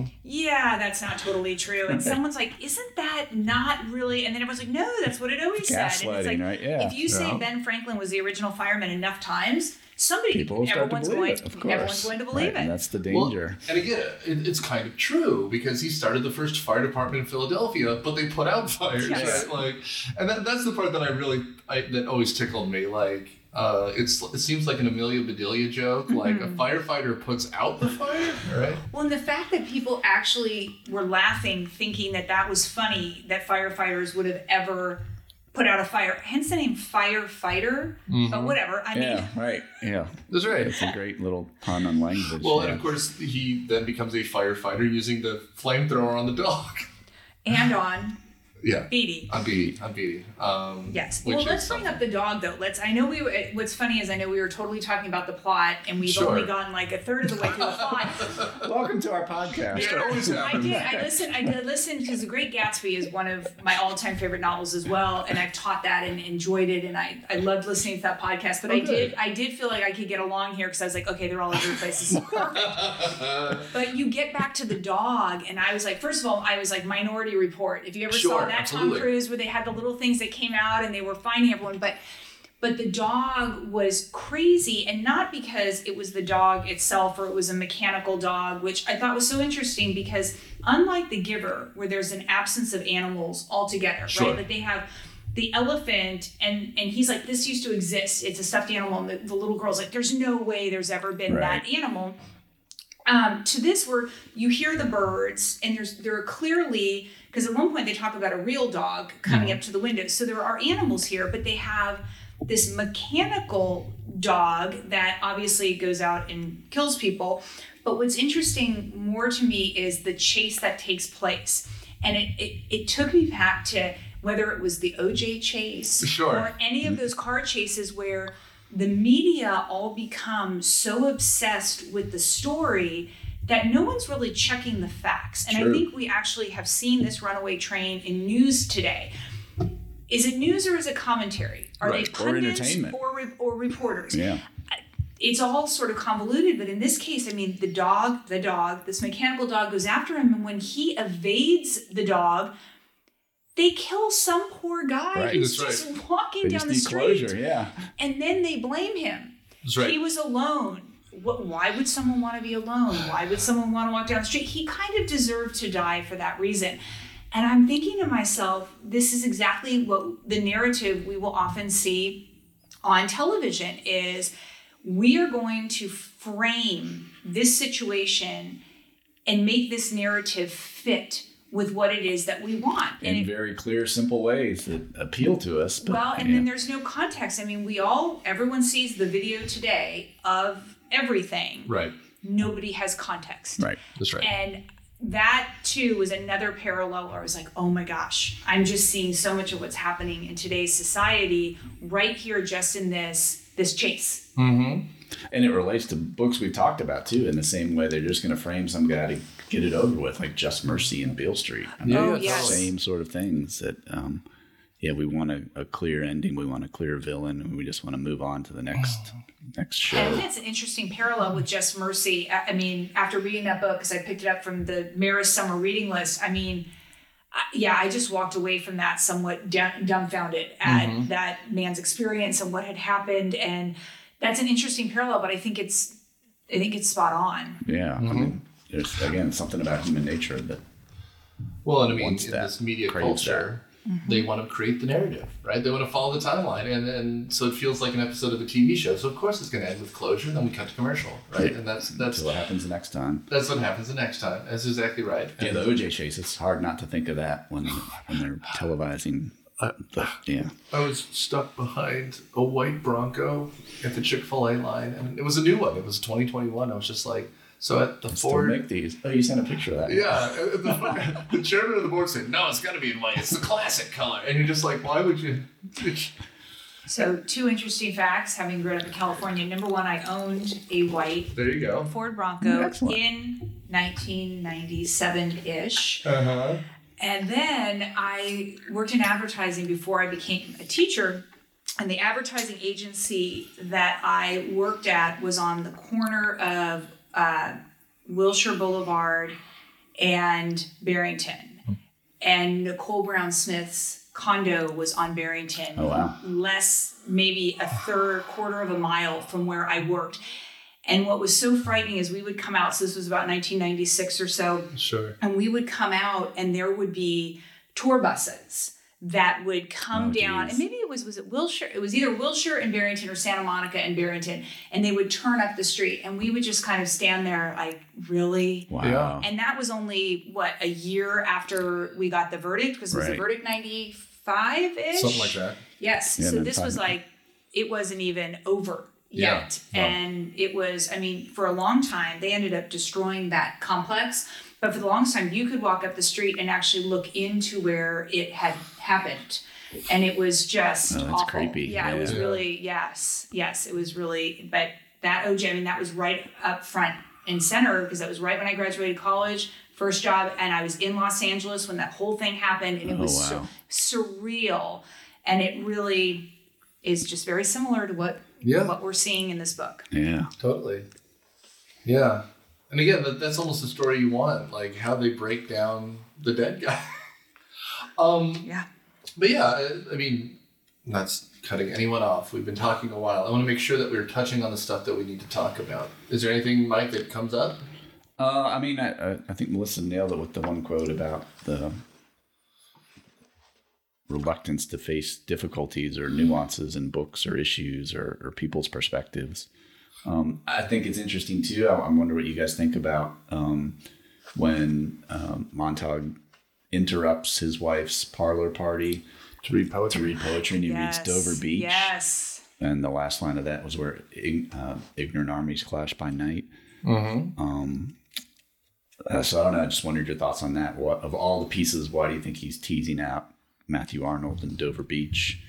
like, yeah, that's not totally true. And someone's like, isn't that not really? And then everyone's like, no, that's what it always said. And it's Gaslighting, like, right? Yeah. if you say Yeah. Ben Franklin was the original fireman enough times, somebody People will start to everyone's going it, of everyone's going to believe Right, And it. that's the Well, danger. and again, it, it's kind of true because he started the first fire department in Philadelphia, but they put out fires, Yes. right? Like, and that, that's the part that I really I, that always tickled me. Like, uh, it's it seems like an Amelia Bedelia joke. Like a firefighter puts out the fire, right? Well, and the fact that people actually were laughing, thinking that that was funny, that firefighters would have ever put out a fire. Hence the name firefighter. But mm-hmm. whatever. I mean, Yeah, right. Yeah. That's right. It's a great little pun on language. Well, yeah. and of course, he then becomes a firefighter using the flamethrower on the dog. and on Yeah, Beatty. on Beatty, on Beatty. Um, Yes. Well, let's bring up the dog though. Let's. I know we. Were, what's funny is I know we were totally talking about the plot, and we've Sure. only gone like a third of the way through the plot. Welcome to our podcast. Yeah, always I did. I listened. I did listen because The Great Gatsby is one of my all-time favorite novels as well, and I've taught that and enjoyed it, and I, I loved listening to that podcast. But I Okay. did I did feel like I could get along here because I was like, okay, they're all over the place. This is perfect. but you get back to the dog, and I was like, first of all, I was like Minority Report. If you ever Sure, saw that absolutely. Tom Cruise where they had the little things that came out and they were finding everyone, but but the dog was crazy and not because it was the dog itself or it was a mechanical dog which i thought was so interesting because unlike the giver where there's an absence of animals altogether Sure. right like they have the elephant and and he's like this used to exist it's a stuffed animal and the, the little girl's like there's no way there's ever been Right. that animal um, to this where you hear the birds and there's there are clearly because at one point they talk about a real dog coming mm-hmm. up to the window. So there are animals here but they have this mechanical dog that obviously goes out and kills people. But what's interesting more to me is the chase that takes place. And it it, it took me back to whether it was the oj chase Sure. or any of those car chases where the media all become so obsessed with the story that no one's really checking the facts. And I think we actually have seen this runaway train in news today. Is it news or is it commentary? Are Right. they Or pundits entertainment. or, re- or reporters? Yeah. it's all sort of convoluted, but in this case, I mean, the dog, the dog, this mechanical dog goes after him, and when he evades the dog, they kill some poor guy Right. who's That's just walking They down just the need street, closure. Yeah. and then they blame him. That's right. He was alone. What, why would someone want to be alone? Why would someone want to walk down the street? He kind of deserved to die for that reason. And I'm thinking to myself, this is exactly what the narrative we will often see on television is we are going to frame this situation and make this narrative fit with what it is that we want. In it- very clear, simple ways that appeal to us. But, well, and yeah. then there's no context. I mean, we all, everyone sees the video today of everything. right. Nobody has context. right. That's right. And that too was another parallel where I was like, oh my gosh, I'm just seeing so much of what's happening in today's society right here, just in this this chase. Mm-hmm. And it relates to books we've talked about too. In the same way, they're just going to frame some guy to get it over with, like Just Mercy and Beale Street. I mean, Oh, yes. same sort of things that um yeah we want a, a clear ending we want a clear villain and we just want to move on to the next next And I show think it's an interesting parallel with Just Mercy. I I mean, after reading that book, because I picked it up from the Marist Summer Reading List, I mean, I, yeah, I just walked away from that somewhat dumb, dumbfounded at that man's experience and what had happened, and that's an interesting parallel. But I think it's, I think it's spot on. yeah Mm-hmm. I mean, there's again something about human nature that Well, and I mean, Wants in that, this media craves culture, they want to create the narrative, right? They want to follow the timeline, and and so it feels like an episode of a TV show. So of course it's going to end with closure. And then we cut to commercial, right? And that's that's that's what happens the next time that's what happens the next time. That's exactly right. yeah the oj chase it's hard not to think of that when when they're televising but yeah I was stuck behind a white Bronco at the Chick Fil A line, and it was a new one. It was 2021. I was just like, so at the still Ford. make these oh you sent a picture of that Yeah, the, the chairman of the board said, "No, it's got to be in white. It's the classic color." And you're just like, "Why would you?" So, two interesting facts having grown up in California. Number one, I owned a white There you go. Ford Bronco Excellent. in 1997 ish. Uh huh. And then I worked in advertising before I became a teacher. And the advertising agency that I worked at was on the corner of uh, Wilshire Boulevard and Barrington. And Nicole Brown Smith's condo was on Barrington. Oh, wow. Less, maybe a third, quarter of a mile from where I worked. And what was so frightening is we would come out, so this was about 1996 or so, Sure. and we would come out and there would be tour buses that would come Oh, down geez. and maybe it was was it Wilshire it was either Wilshire and Barrington or Santa Monica and Barrington and they would turn up the street and we would just kind of stand there like really Wow. and that was only what a year after we got the verdict because it was the verdict 95 ish Something like that. Yes. Yeah, so this was like it wasn't even over Yeah. yet. Wow. And it was, I mean, for a long time they ended up destroying that complex. But for the longest time you could walk up the street and actually look into where it had happened. And it was just Oh, that's awful. creepy. Yeah, it was really yes. Yes, it was really but that OJ, I mean that was right up front and center because that was right when I graduated college, first job, and I was in Los Angeles when that whole thing happened, and it Oh, was wow. so surreal, and it really is just very similar to what Yeah. what we're seeing in this book. Yeah. Totally. Yeah. And again, that, that's almost the story you want, like how they break down the dead guy. um, Yeah. But yeah, I, mean, that's cutting anyone off. We've been talking a while. I want to make sure that we're touching on the stuff that we need to talk about. Is there anything, Mike, that comes up? Uh, I mean, I, I- think Melissa nailed it with the one quote about the reluctance to face difficulties or nuances in books or issues or, or people's perspectives. Um, I think it's interesting too. I, I wonder what you guys think about um, when um, Montag interrupts his wife's parlor party To read poetry. to poetry. read poetry and he reads Dover Beach. Yes. And the last line of that was where uh, ignorant armies clash by night. Mm-hmm. Um, uh, so I don't know. I just wondered your thoughts on that. What of all the pieces, why do you think he's teasing out Matthew Arnold and Dover Beach?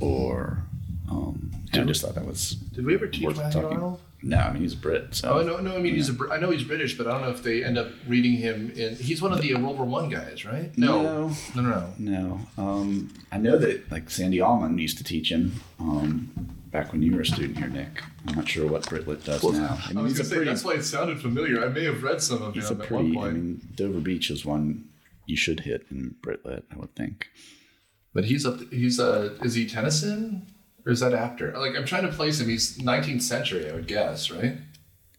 Or um, I just thought that was Did we ever teach worth Matthew talking. Arnold? No, I mean he's a Brit. So Oh no, no. I mean, he's a. Br- I know he's British, but I don't know if they end up reading him in. He's one of the World War One guys, right? No. no, no, no. no. Um, I know that like Sandy Allman used to teach him um, back when you were a student here, Nick. I'm not sure what Brit Lit does now. I mean, he's a pretty, why it sounded familiar. I may have read some of he's a pretty. I mean, Dover Beach is one you should hit in Brit Lit, I would think. But he's up. He's uh, is he Tennyson or is that after? Like I'm trying to place him. He's 19th century, I would guess, right?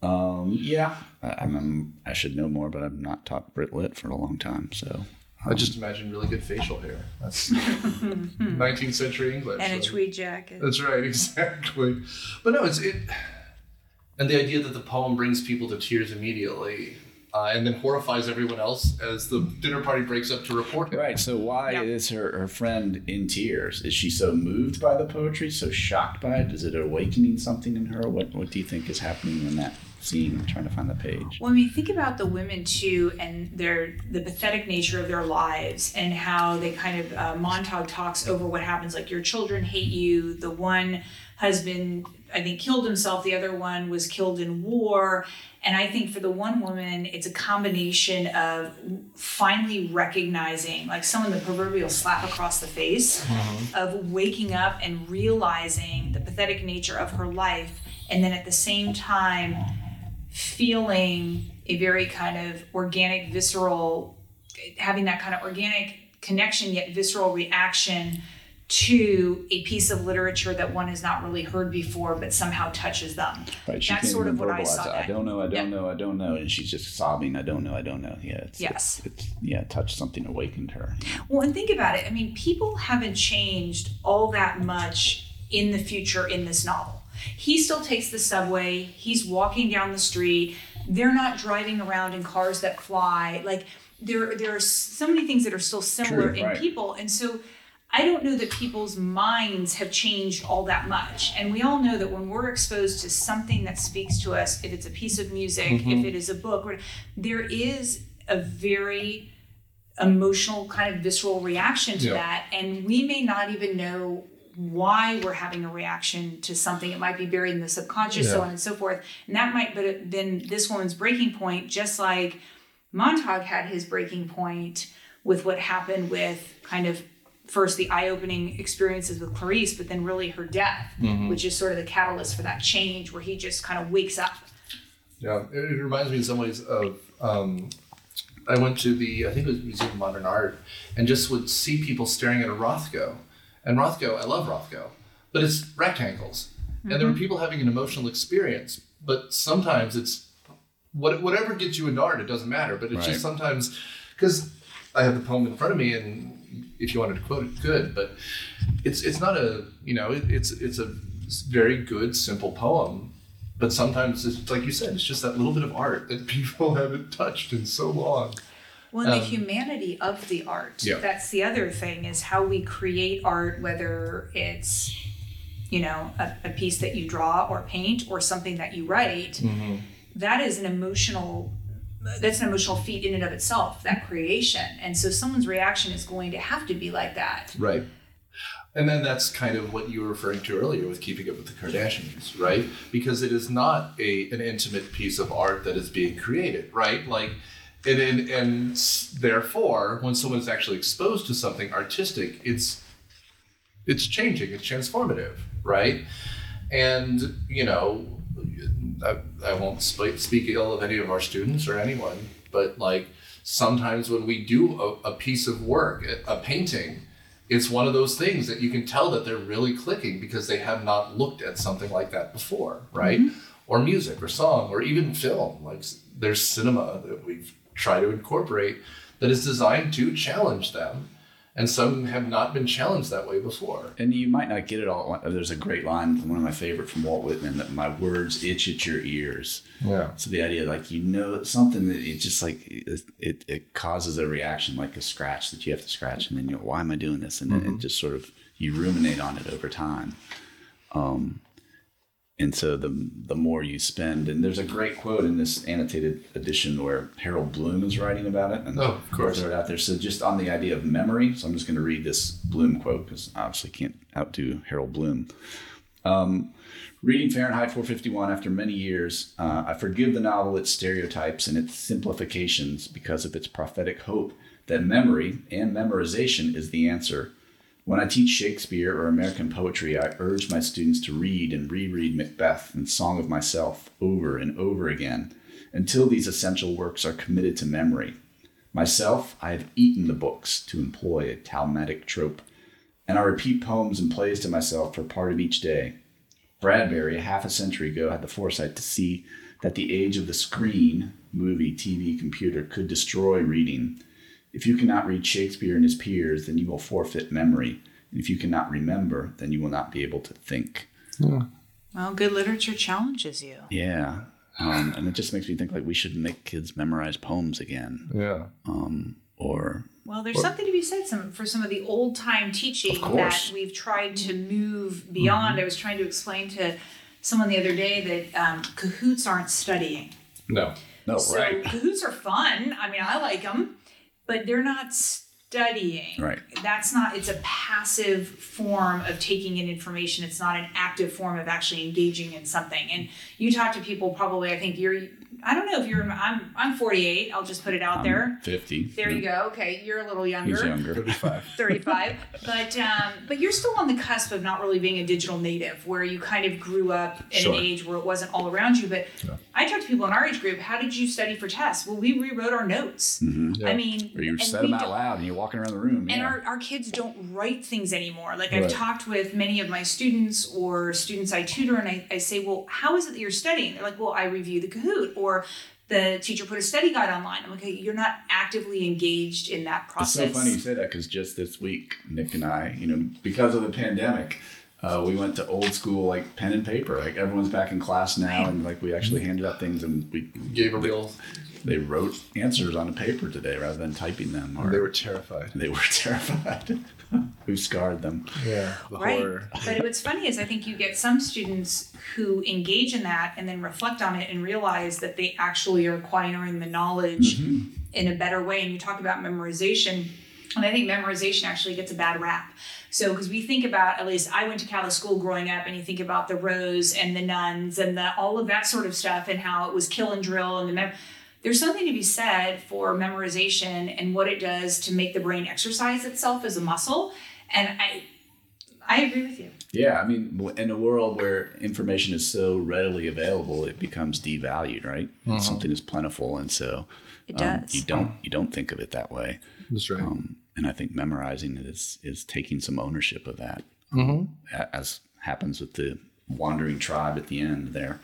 Um, yeah, I, I'm, I should know more, but I've not taught Brit Lit for a long time. So I just imagine really good facial hair. That's 19th century English. And a right? tweed jacket. That's right, exactly. But no, it's it, and the idea that the poem brings people to tears immediately, uh, and then horrifies everyone else as the dinner party breaks up to report him. right. So why Yeah. is her her friend in tears? Is she so moved by the poetry, so shocked by it? Is it awakening something in her? What What do you think is happening in that scene? I'm trying to find the page. Well, I mean, think about the women too, and their the pathetic nature of their lives, and how they kind of uh, Montag talks over what happens. Like your children hate you. The one husband, I think, killed himself. The other one was killed in war. And I think for the one woman, it's a combination of finally recognizing, like someone the proverbial slap across the face, mm-hmm. of waking up and realizing the pathetic nature of her life, and then at the same time feeling a very kind of organic, visceral, having that kind of organic connection yet visceral reaction to a piece of literature that one has not really heard before but somehow touches them. Right. She That's sort of what I saw it. I don't know. I don't Yeah. know. I don't know. And she's just sobbing. I don't know. I don't know. Yeah. It's, Yes. It's, it's yeah. Touched something. Awakened her. Well, and think about it. I mean, people haven't changed all that much in the future in this novel. He still takes the subway, he's walking down the street. They're not driving around in cars that fly. Like there there are so many things that are still similar True, in right. people. And so I don't know that people's minds have changed all that much. And we all know that when we're exposed to something that speaks to us, if it's a piece of music, if mm-hmm. it is a book, or- there is a very emotional kind of visceral reaction to Yeah. that. And we may not even know why we're having a reaction to something. It might be buried in the subconscious so on and so forth. And that might but it- then this woman's breaking point just like Montag had his breaking point with what happened with kind of first the eye-opening experiences with clarice but then really her death which is sort of the catalyst for that change where he just kind of wakes up Yeah, it, it reminds me in some ways of um, I went to the I think it was Museum of Modern Art and just would see people staring at a Rothko. And Rothko, I love Rothko, but it's rectangles. And there were people having an emotional experience, but sometimes it's what, whatever gets you into art, it doesn't matter. But it's Right. just sometimes because I have the poem in front of me, and if you wanted to quote it, good. But it's it's not a you know it, it's it's a very good simple poem. But sometimes it's like you said, it's just that little bit of art that people haven't touched in so long. Well, and the Um, humanity of the art. Yeah. That's the other thing is how we create art, whether it's, you know, a, a piece that you draw or paint or something that you write. Mm-hmm. That is an emotional. That's an emotional feat in and of itself. That creation, and so someone's reaction is going to have to be like that. Right. And then that's kind of what you were referring to earlier with keeping up with the Kardashians, right? Because it is not a an intimate piece of art that is being created, right? Like, and and, and therefore, when someone is actually exposed to something artistic, it's it's changing, it's transformative, right? And you know, I, I won't sp- speak ill of any of our students or anyone, but like sometimes when we do a, a piece of work, a, a painting, it's one of those things that you can tell that they're really clicking because they have not looked at something like that before, right? Mm-hmm. Or music or song or even film. Like there's cinema that we've tried to incorporate that is designed to challenge them. And some have not been challenged that way before. And you might not get it all. There's a great line, one of my favorite from Walt Whitman, that my words itch at your ears. Yeah. So the idea, like you know, something that it just like it, it, it causes a reaction, like a scratch that you have to scratch, and then you know, why am I doing this? And then it just sort of you ruminate on it over time. Um, and so the the more you spend, and there's a great quote in this annotated edition where Harold Bloom is writing about it, and Oh, of course. Throw it out there. So just on the idea of memory, so I'm just going to read this Bloom quote because obviously can't outdo Harold Bloom. Um, reading Fahrenheit 451 after many years, uh, I forgive the novel its stereotypes and its simplifications because of its prophetic hope that memory and memorization is the answer. When I teach Shakespeare or American poetry, I urge my students to read and reread Macbeth and Song of Myself over and over again until these essential works are committed to memory. Myself, I have eaten the books, to employ a Talmudic trope, and I repeat poems and plays to myself for part of each day. Bradbury, half a century ago, had the foresight to see that the age of the screen, movie, TV, computer, could destroy reading. If you cannot read Shakespeare and his peers, then you will forfeit memory. And if you cannot remember, then you will not be able to think. Well, good literature challenges you. Yeah. Um, and it just makes me think like we should make kids memorize poems again. Yeah. Um, or Well, there's something to be said some for some of the old time teaching that we've tried to move beyond. I was trying to explain to someone the other day that um, Kahoots aren't studying. No. no, so right. Kahoots are fun. I mean, I like them, but they're not studying. Right. That's not. It's a passive form of taking in information. It's not an active form of actually engaging in something. And you talk to people probably. I think you're. I don't know if you're. I'm. I'm 48. I'll just put it out there. 50. There you go. Okay, you're a little younger. He's younger. 35 35. but um, but you're still on the cusp of not really being a digital native where you kind of grew up in Sure. an age where it wasn't all around you but i talk to people in our age group how did you study for tests well we rewrote our notes i mean Or you and said we them out loud and you're walking around the room. and yeah. our, our kids don't write things anymore. Like I've talked with many of my students or students I tutor, and I, I say, Well, how is it that you're studying? They're like, Well, I review the Kahoot, or the teacher put a study guide online. I'm like, okay, you're not actively engaged in that process. It's so funny you say that because just this week, Nick and I, you know, because of the pandemic, uh, we went to old school like pen and paper. Like everyone's back in class now, and like we actually handed out things and we Gave a real. They wrote answers on a paper today rather than typing them. Or They were terrified. they were terrified. Who scarred them? Yeah. The Right. horror. But what's funny is I think you get some students who engage in that and then reflect on it and realize that they actually are acquiring the knowledge mm-hmm. in a better way. And you talk about memorization, and I think memorization actually gets a bad rap. So, because we think about, at least I went to Catholic school growing up, and you think about the rose and the nuns and the all of that sort of stuff, and how it was kill and drill and the mem- there's something to be said for memorization and what it does to make the brain exercise itself as a muscle. And I I agree with you. Yeah, I mean, in a world where information is so readily available, it becomes devalued, right? Something is plentiful, and so It um, does. you don't you don't think of it that way. That's right. Um, and I think memorizing it is is taking some ownership of that, Mm-hmm. as happens with the wandering tribe at the end there.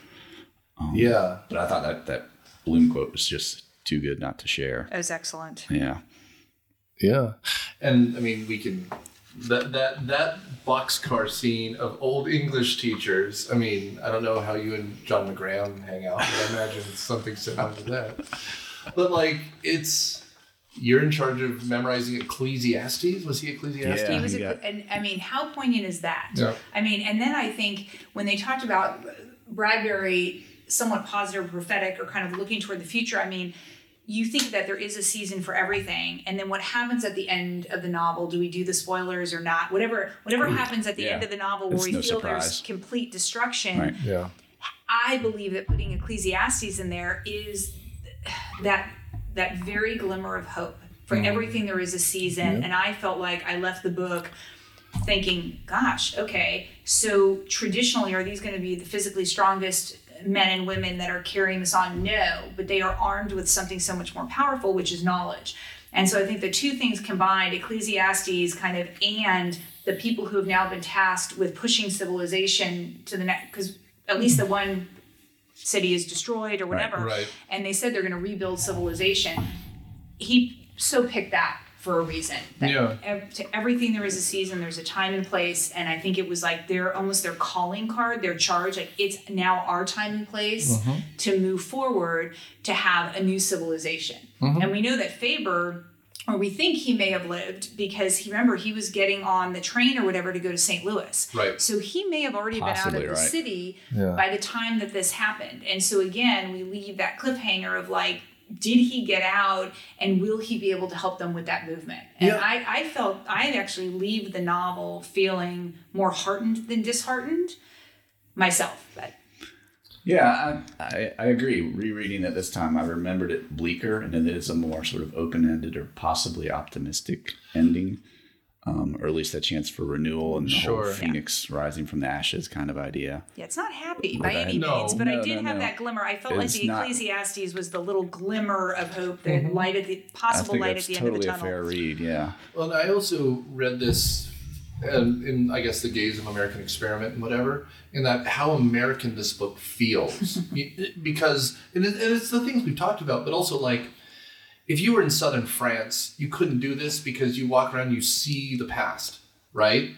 yeah. But I thought that that Bloom quote was just too good not to share. It was excellent. Yeah, Yeah. And I mean, we can that that that boxcar scene of old English teachers. I mean, I don't know how you and John McGrath hang out, but I imagine it's something similar to that. But like, it's you're in charge of memorizing Ecclesiastes. Was he Ecclesiastes? Yeah. He was, you a, and I mean, how poignant is that? Yeah. I mean, and then I think when they talked about Bradbury, somewhat positive, prophetic, or kind of looking toward the future. I mean, you think that there is a season for everything, and then what happens at the end of the novel? Do we do the spoilers or not? Whatever, whatever happens at the Yeah. end of the novel, where It's we no feel there's complete destruction. Right. Yeah. I believe that putting Ecclesiastes in there is that that very glimmer of hope. For everything there is a season, and I felt like I left the book thinking, "Gosh, okay, so traditionally, are these going to be the physically strongest men and women that are carrying this on? No, but they are armed with something so much more powerful, which is knowledge." And so I think the two things combined, Ecclesiastes kind of and the people who have now been tasked with pushing civilization to the next, because at least the one city is destroyed or whatever, right. and they said they're going to rebuild civilization. He so picked that for a reason. That Yeah. ev- to everything there is a season, there's a time and place, and I think it was like their almost their calling card, their charge. Like it's now our time and place mm-hmm. to move forward to have a new civilization. Mm-hmm. And we know that Faber or we think he may have lived because he remember he was getting on the train or whatever to go to St. Louis. Right. So he may have already Possibly, been out of the right. city Yeah. by the time that this happened. And so again, we leave that cliffhanger of like, did he get out and will he be able to help them with that movement? And Yeah. I, I felt I actually leave the novel feeling more heartened than disheartened myself. But Yeah, I, I, I agree. Rereading it this time, I remembered it bleaker, and then it is a more sort of open ended or possibly optimistic ending, um, or at least a chance for renewal and the Sure. whole phoenix rising from the ashes kind of idea. yeah, it's not happy by I- any No, means, but I did no, have no. that glimmer. I felt like It's the not- Ecclesiastes was the little glimmer of hope, the light at the possible light at the totally end of the a tunnel. fair read. Yeah, Well, I also read this um, in, I guess, the gaze of American experiment and whatever, in that how American this book feels. Because, and, it, and it's the things we've talked about, but also like, if you were in southern France, you couldn't do this because you walk around, you see the past, right?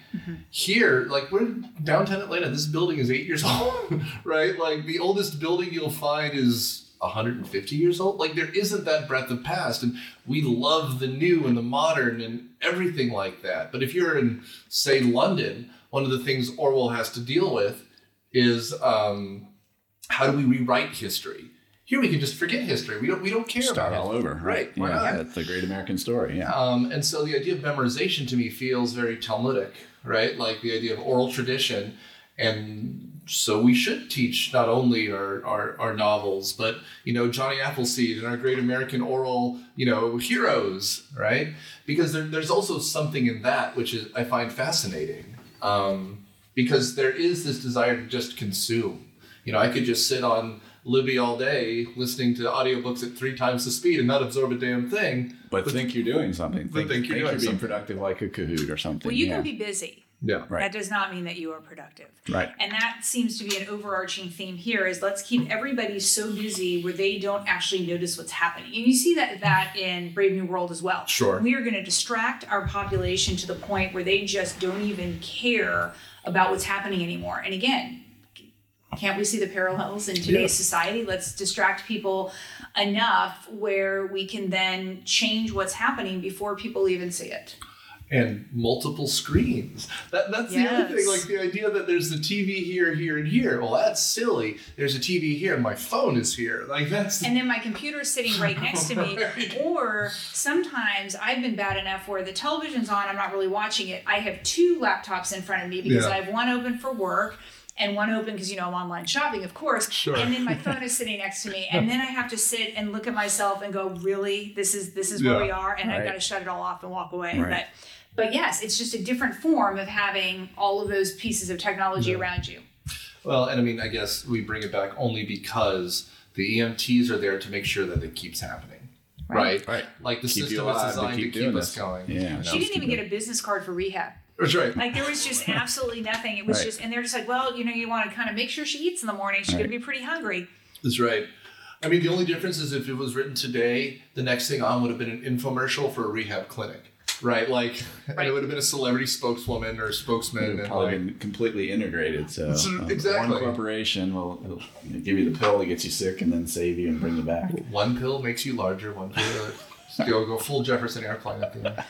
Here, like, we're in downtown Atlanta. This building is eight years old, right? Like, the oldest building you'll find is 150 years old. Like, there isn't that breadth of past. And we love the new and the modern and everything like that. But if you're in, say, London, one of the things Orwell has to deal with is um, how do we rewrite history? Here we can just forget history. We don't. We don't care start all history. over. Right. Why Yeah, not? that's the great American story. Yeah. Um, and so the idea of memorization to me feels very Talmudic, right? Like the idea of oral tradition. And so we should teach not only our, our, our novels, but, you know, Johnny Appleseed and our great American oral, you know, heroes, right? Because there, there's also something in that which is I find fascinating. Um, because there is this desire to just consume. You know, I could just sit on Libby all day listening to audiobooks at three times the speed and not absorb a damn thing. but think you're doing something. Think, think you're doing being productive like a Kahoot or something. Well, you yeah. can be busy. Yeah. Right. That does not mean that you are productive. Right. And that seems to be an overarching theme here is let's keep everybody so busy where they don't actually notice what's happening. And you see that that in Brave New World as well. Sure. We are going to distract our population to the point where they just don't even care about what's happening anymore. And again, can't we see the parallels in today's society? Let's distract people enough where we can then change what's happening before people even see it. and multiple screens. That, that's the other thing. Like the idea that there's the TV here, here, and here. Well, that's silly. There's a TV here, and my phone is here. Like that's. and then my computer's sitting right next to me. Or sometimes I've been bad enough where the television's on, I'm not really watching it. I have two laptops in front of me because Yeah. I have one open for work and one open because you know I'm online shopping, of course. Sure. And then my phone is sitting next to me, and then I have to sit and look at myself and go, "Really? This is this is where Yeah. we are," and I've got to shut it all off and walk away. Right. But But yes, it's just a different form of having all of those pieces of technology around you. Well, and I mean, I guess we bring it back only because the EMTs are there to make sure that it keeps happening. Right. Right. Like the Keep system alive is to designed to keep keep, us this. going. Yeah. She didn't even get a business card for rehab. That's right. Like there was just absolutely nothing. It was Right. just, and they're just like, well, you know, you want to kind of make sure she eats in the morning. She's going to be pretty hungry. That's right. I mean, the only difference is if it was written today, the next thing on would have been an infomercial for a rehab clinic, right? Like, and Right. it would have been a celebrity spokeswoman or spokesman, It would and probably like, been completely integrated. So, So, uh, exactly. one corporation will will give you the pill that gets you sick and then save you and bring you back. one pill makes you larger, one pill go go full Jefferson airplane at the end.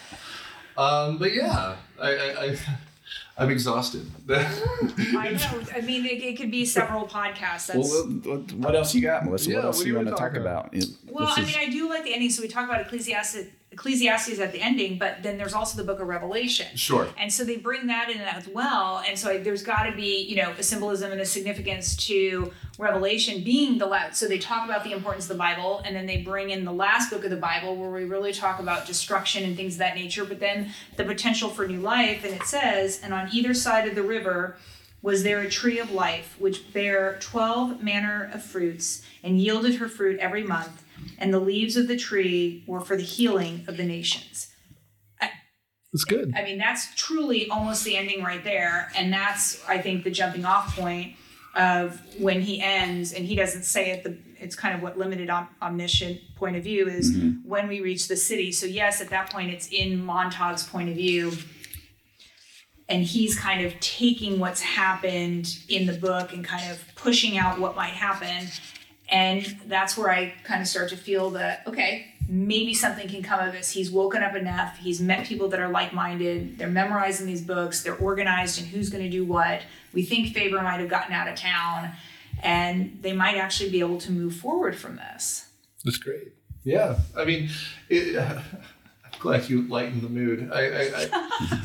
Um, but yeah, I, I, I I'm exhausted. I know. I mean, it, it could be several podcasts. That's, Well, what, what else you got, Melissa? Yeah, what else what do do you you want to talk talk about? Well, this I is- mean, I do like the ending. So we talk about Ecclesiastes, Ecclesiastes at the ending, but then there's also the Book of Revelation. Sure. And so they bring that in as well. And so there's got to be, you know, a symbolism and a significance to Revelation being the last. So they talk about the importance of the Bible, and then they bring in the last book of the Bible where we really talk about destruction and things of that nature, but then the potential for new life. And it says, and on either side of the river was there a tree of life which bare twelve manner of fruits and yielded her fruit every month, and the leaves of the tree were for the healing of the nations. That's good. I mean, that's truly almost the ending right there. And that's, I think, the jumping off point of when he ends, and he doesn't say it, the, it's kind of what limited om- omniscient point of view is mm-hmm. when we reach the city. So, yes, at that point, it's in Montag's point of view. And he's kind of taking what's happened in the book and kind of pushing out what might happen. And that's where I kind of start to feel that, okay, maybe something can come of this. He's woken up enough. He's met people that are like minded. They're memorizing these books. They're organized in who's going to do what. We think Faber might have gotten out of town, and they might actually be able to move forward from this. That's great. Yeah, I mean, it, I'm glad you lightened the mood. I, I,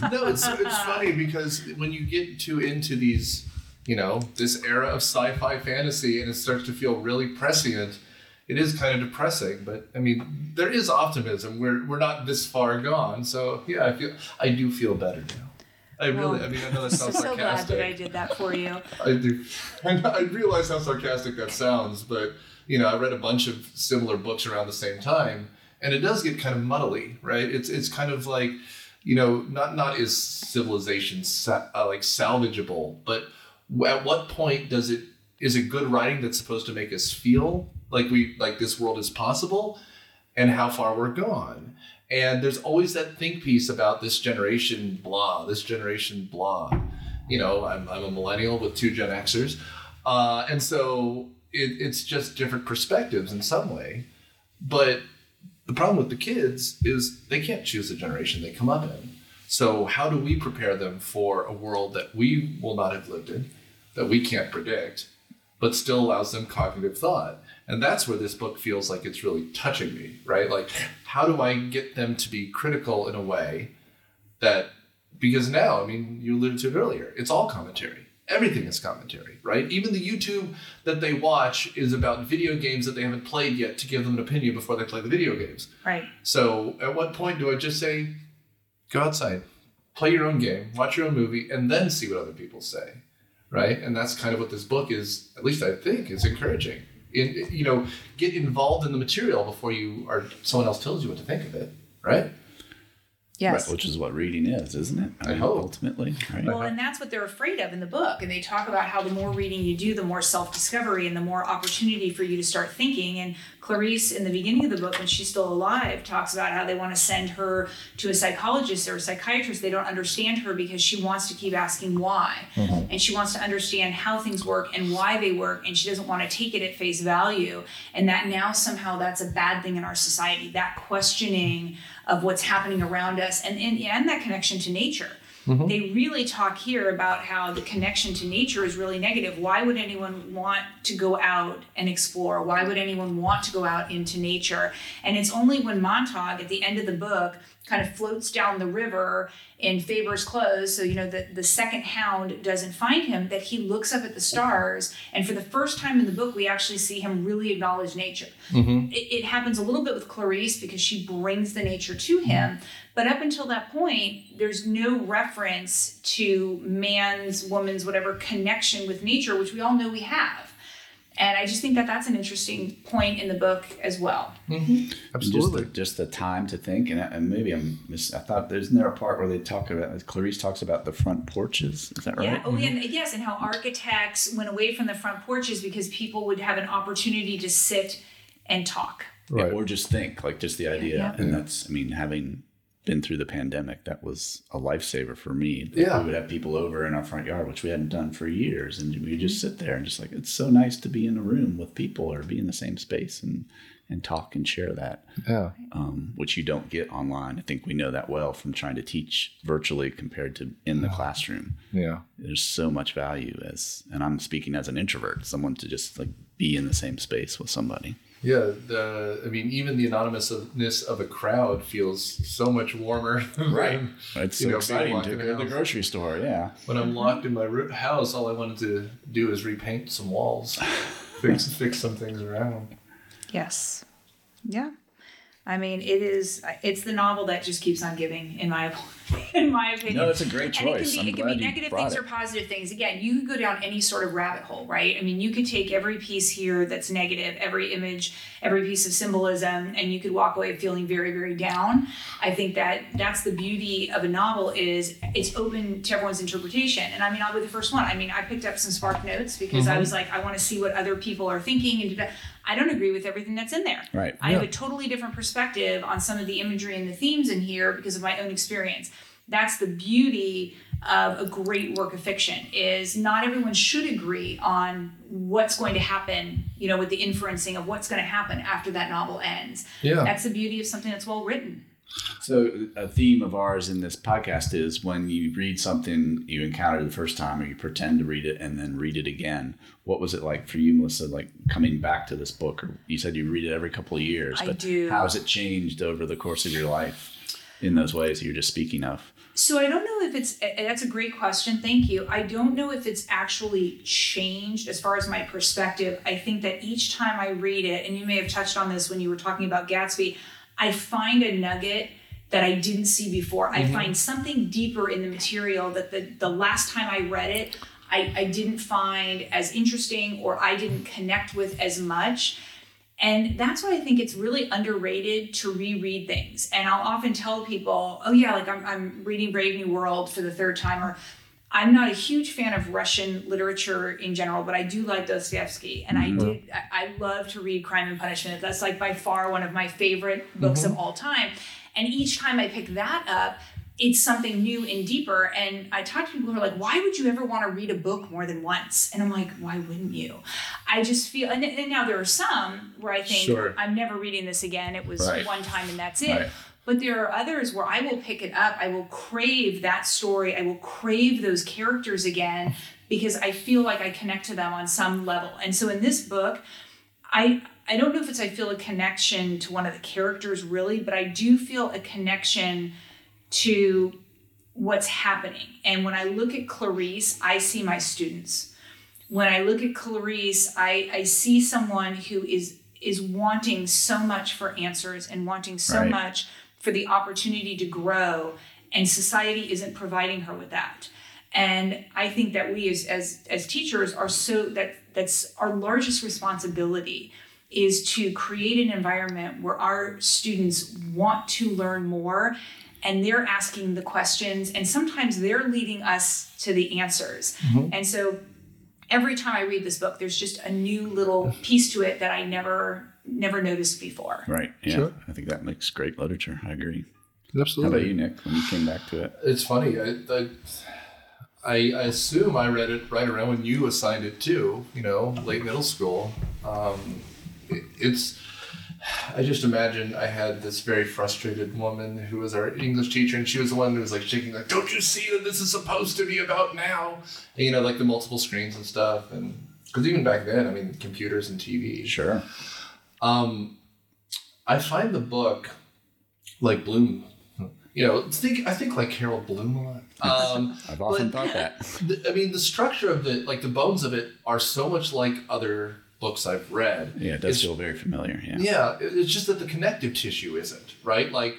I no, it's it's funny because when you get too into these, you know, this era of sci-fi fantasy, and it starts to feel really prescient, it is kind of depressing. But I mean, there is optimism. We're we're not this far gone, so yeah, I feel I do feel better now. I really, Well, I mean, I know that I'm sounds so glad sarcastic. that I did that for you. I do. And I realize how sarcastic that sounds, but you know, I read a bunch of similar books around the same time, and it does get kind of muddly, right? It's it's kind of like, you know, not not is civilization sa- uh, like salvageable, but at what point does it is it good writing that's supposed to make us feel like we like this world is possible, and how far we're gone? And there's always that think piece about this generation blah, this generation blah you know, I'm, I'm a millennial with two Gen Xers. Uh, and so it, it's just different perspectives in some way. But the problem with the kids is they can't choose the generation they come up in. So, how do we prepare them for a world that we will not have lived in, that we can't predict, but still allows them cognitive thought? And that's where this book feels like it's really touching me, right? Like, how do I get them to be critical in a way that because now, I mean, you alluded to it earlier, it's all commentary. Everything is commentary, right? Even the YouTube that they watch is about video games that they haven't played yet to give them an opinion before they play the video games. Right. So, at what point do I just say, go outside, play your own game, watch your own movie, and then see what other people say, right? And that's kind of what this book is, at least I think, is encouraging. You know, get involved in the material before you or someone else tells you what to think of it, right? Yes. Right, which is what reading is, isn't it? I hope. Oh. ultimately, right? Well, and that's what they're afraid of in the book. And they talk about how the more reading you do, the more self discovery and the more opportunity for you to start thinking. And Clarice, in the beginning of the book, when she's still alive, talks about how they want to send her to a psychologist or a psychiatrist. They don't understand her because she wants to keep asking why. Mm-hmm. And she wants to understand how things work and why they work. And she doesn't want to take it at face value. And that now somehow that's a bad thing in our society, that questioning of what's happening around us and, and, and that connection to nature. Mm-hmm. They really talk here about how the connection to nature is really negative. Why would anyone want to go out and explore? Why would anyone want to go out into nature? And it's only when Montag at the end of the book kind of floats down the river in Faber's clothes. So, you know, that the second hound doesn't find him, that he looks up at the stars. And for the first time in the book, we actually see him really acknowledge nature. Mm-hmm. It, it happens a little bit with Clarice because she brings the nature to him. But up until that point, there's no reference to man's, woman's, whatever connection with nature, which we all know we have. And I just think that that's an interesting point in the book as well. Mm-hmm. Absolutely. Just the, just the time to think, and, and maybe I'm miss. I thought there's there a part where they talk about Clarice talks about the front porches. Is that right? Yeah. Oh, yeah. Mm-hmm. And yes, and how architects went away from the front porches because people would have an opportunity to sit and talk. Yeah, Right. or just think, like just the idea, Yeah. and that's. I mean, having been through the pandemic, that was a lifesaver for me. Yeah. we would have people over in our front yard, which we hadn't done for years, and we would just sit there and just like it's so nice to be in a room with people or be in the same space and and talk and share that. Yeah. um, which you don't get online. I think we know that well from trying to teach virtually compared to in the classroom. Yeah. There's so much value as, and I'm speaking as an introvert, someone to just like be in the same space with somebody. Yeah, the I mean, even the anonymousness of a crowd feels so much warmer. than It's so know, exciting to go to the grocery store. Yeah. When I'm locked in my house, all I wanted to do is repaint some walls, fix fix some things around. Yes. Yeah. I mean, it is. It's the novel that just keeps on giving, in my in my opinion. No, it's a great And it choice. can be, it can be negative things it. or positive things. Again, you could go down any sort of rabbit hole, right? I mean, you could take every piece here that's negative, every image, every piece of symbolism, and you could walk away feeling very, very down. I think that that's the beauty of a novel is it's open to everyone's interpretation. And I mean, I'll be the first one. I mean, I picked up some spark notes because Mm-hmm. I was like, I want to see what other people are thinking, and I don't agree with everything that's in there. Right. I have a totally different perspective on some of the imagery and the themes in here because of my own experience. That's the beauty of a great work of fiction is not everyone should agree on what's going to happen, you know, with the inferencing of what's going to happen after that novel ends. Yeah. That's the beauty of something that's well written. So a theme of ours in this podcast is when you read something you encounter the first time or you pretend to read it and then read it again. What was it like for you, Melissa, like coming back to this book? Or you said you read it every couple of years, I but do. how has it changed over the course of your life in those ways you're just speaking of? So I don't know if it's that's a great question. Thank you. I don't know if it's actually changed as far as my perspective. I think that each time I read it, and you may have touched on this when you were talking about Gatsby, I find a nugget that I didn't see before. I mm-hmm. find something deeper in the material that the the last time I read it, I, I didn't find as interesting or I didn't connect with as much. And that's why I think it's really underrated to reread things. And I'll often tell people, oh, yeah, like I'm, I'm reading Brave New World for the third time, or I'm not a huge fan of Russian literature in general, but I do like Dostoevsky. And I mm-hmm. did, I, I love to read Crime and Punishment. That's like by far one of my favorite books mm-hmm. of all time. And each time I pick that up, it's something new and deeper. And I talk to people who are like, why would you ever want to read a book more than once? And I'm like, why wouldn't you? I just feel, and, and now there are some where I think, Sure. I'm never reading this again. It was Right. one time and that's it. Right. But there are others where I will pick it up. I will crave that story. I will crave those characters again because I feel like I connect to them on some level. And so in this book, I I don't know if it's I feel a connection to one of the characters really, but I do feel a connection to what's happening. And when I look at Clarice, I see my students. When I look at Clarice, I, I see someone who is is wanting so much for answers and wanting so Right. much for the opportunity to grow, and society isn't providing her with that. And I think that we as as as teachers are so that that's our largest responsibility is to create an environment where our students want to learn more and they're asking the questions and sometimes they're leading us to the answers. Mm-hmm. And so every time I read this book there's just a new little piece to it that I never never noticed before. Right. Yeah. Sure. I think that makes great literature. I agree. Absolutely. How about you, Nick, when you came back to it? It's funny. I, I, I I assume I read it right around when you assigned it too. You know, late middle school. Um, it, it's. I just imagine I had this very frustrated woman who was our English teacher, and she was the one who was like shaking, like, "Don't you see that this is supposed to be about now?" And, you know, like the multiple screens and stuff, and because even back then, I mean, computers and TV. Sure. Um, I find the book, like Bloom, you know, think I think like Harold Bloom a lot. Um, I've often thought that. the, I mean, the structure of it, like the bones of it, are so much like other books I've read. Yeah, it does It's- feel very familiar. Yeah. Yeah, it's just that the connective tissue isn't right. Like,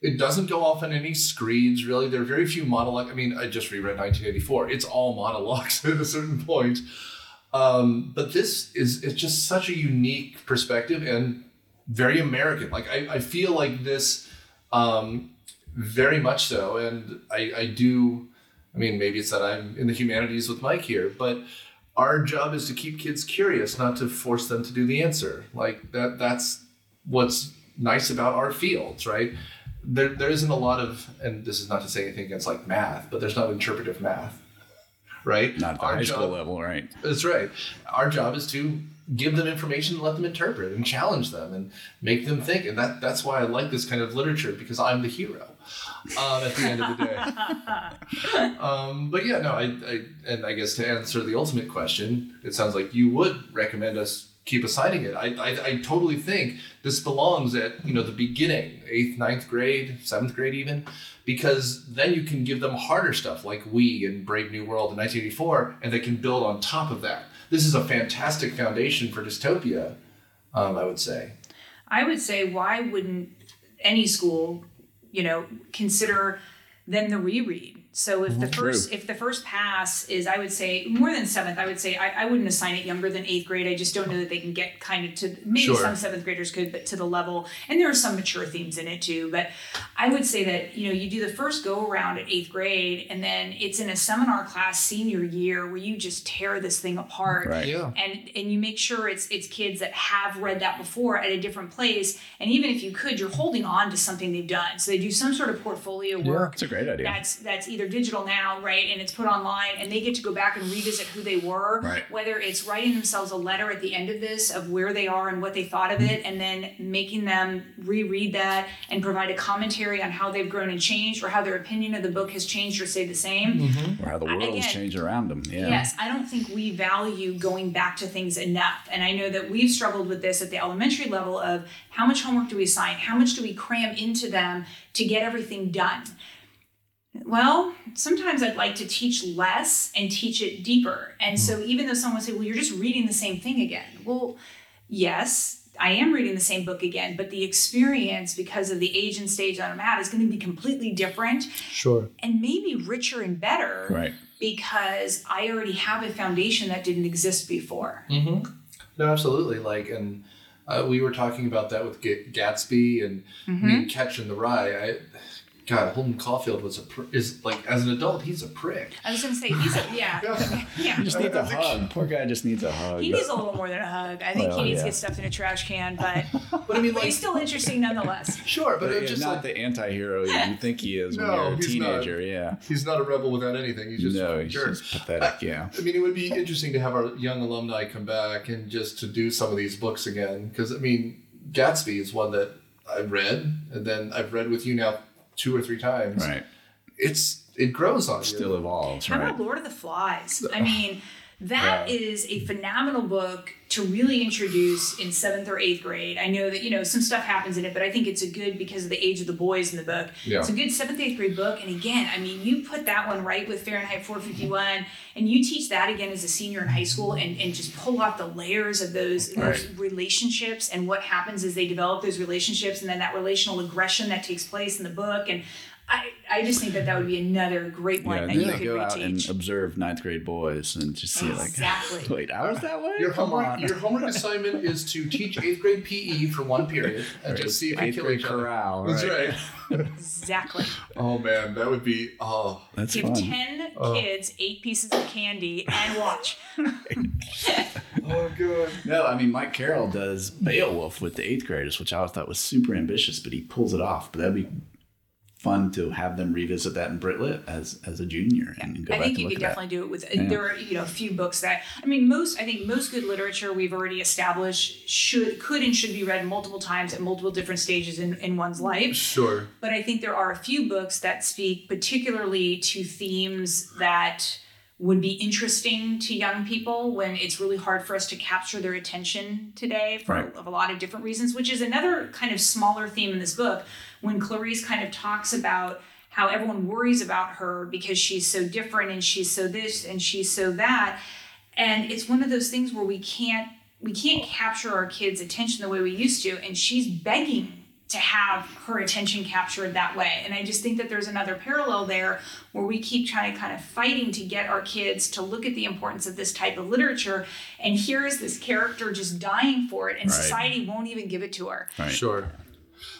it doesn't go off on any screeds. Really, there are very few monologue. I mean, I just reread 1984. It's all monologues at a certain point. Um, but this is it's just such a unique perspective and very American. Like I, I feel like this um, very much so, and I, I do. I mean, maybe it's that I'm in the humanities with Mike here, but our job is to keep kids curious, not to force them to do the answer. Like that. That's what's nice about our fields, right? There, there isn't a lot of, and this is not to say anything against like math, but there's not interpretive math, right? Not at the Our high school level, right? that's right. Our job is to give them information and let them interpret and challenge them and make them think. And that that's why I like this kind of literature because I'm the hero um, at the end of the day. um, but yeah, no, I, I and I guess to answer the ultimate question, it sounds like you would recommend us keep assigning it. I, I, I totally think this belongs at you know the beginning, eighth, ninth grade, seventh grade even, because then you can give them harder stuff like We and Brave New World in 1984, and they can build on top of that. This is a fantastic foundation for dystopia, um, I would say. I would say, why wouldn't any school, you know, consider then the reread? So if the mm-hmm. first if the first pass is, I would say more than seventh. I would say I, I wouldn't assign it younger than eighth grade. I just don't know that they can get kind of to maybe Sure. some seventh graders could, but to the level. And there are some mature themes in it too. But I would say that you know you do the first go around at eighth grade, and then it's in a seminar class senior year where you just tear this thing apart Right. Yeah. and and you make sure it's it's kids that have read that before at a different place and even if you could you're holding on to something they've done so they do some sort of portfolio work That's a great idea. that's that's either digital now right and it's put online and they get to go back and revisit who they were Right. whether it's writing themselves a letter at the end of this of where they are and what they thought of it and then making them reread that and provide a commentary on how they've grown and changed or how their opinion of the book has changed or stayed the same mm-hmm. or how the world again- has changed around them. Yeah. Yes, I don't think we value going back to things enough. And I know that we've struggled with this at the elementary level of how much homework do we assign? How much do we cram into them to get everything done? Well, sometimes I'd like to teach less and teach it deeper. And so even though someone would say, well, you're just reading the same thing again. Well, yes, I am reading the same book again, but the experience, because of the age and stage that I'm at, is going to be completely different Sure. and maybe richer and better Right. because I already have a foundation that didn't exist before. Mm-hmm. No, absolutely. Like, and uh, we were talking about that with G- Gatsby and I mean, Catch in the Rye. I, God, Holden Caulfield was a pr- is like as an adult, he's a prick. I was gonna say he's a yeah yeah. He just needs a hug. Poor guy just needs a hug. He needs a little more than a hug. I think Well, he needs yeah. to get stuffed in a trash can, but, But I mean, like, he's still interesting nonetheless. sure, but But it's it's just not like the anti-hero you think he is when No, you're a he's not. Yeah. he's not a rebel without anything. He's just no, he's jerk. just pathetic. Yeah. I mean, it would be interesting to have our young alumni come back and just to do some of these books again. Because I mean, Gatsby is one that I've read, and then I've read with you now two or three times. Right. It's it grows on you. Still evolves. How Right. about Lord of the Flies? I mean, that is a phenomenal book to really introduce in seventh or eighth grade. I know that you know some stuff happens in it, but I think it's a good because of the age of the boys in the book. Yeah. It's a good seventh eighth grade book, and again, I mean, you put that one right with Fahrenheit 451, and you teach that again as a senior in high school, and and just pull out the layers of those, those relationships and what happens as they develop those relationships, and then that relational aggression that takes place in the book, and. I, I just think that that would be another great one Yeah, that then you they could go out and observe ninth grade boys and just see Exactly. like, wait, I was that way. Your Come homework, on. your homework assignment is to teach eighth grade PE for one period and Right. just see if you Eighth kill grade each other. corral. That's right. right. Exactly. Oh man, that would be oh. That's Give fun. 10 kids eight pieces of candy and watch. Oh good. No, I mean Mike Carroll does Beowulf with the eighth graders, which I thought was super ambitious, but he pulls it off. But that'd be fun to have them revisit that in Brit Lit as as a junior and go I back think and you look could at definitely do it with. There are you know a few books that I mean most. I think most good literature we've already established should could and should be read multiple times at multiple different stages in, in one's life. Sure. But I think there are a few books that speak particularly to themes that would be interesting to young people when it's really hard for us to capture their attention today for Right. a lot of different reasons, which is another kind of smaller theme in this book when Clarice kind of talks about how everyone worries about her because she's so different and she's so this and she's so that. And it's one of those things where we can't we can't capture our kids' attention the way we used to, and she's begging to have her attention captured that way. And I just think that there's another parallel there where we keep trying to kind of fighting to get our kids to look at the importance of this type of literature. And here is this character just dying for it, and Right. society won't even give it to her. Right. Sure.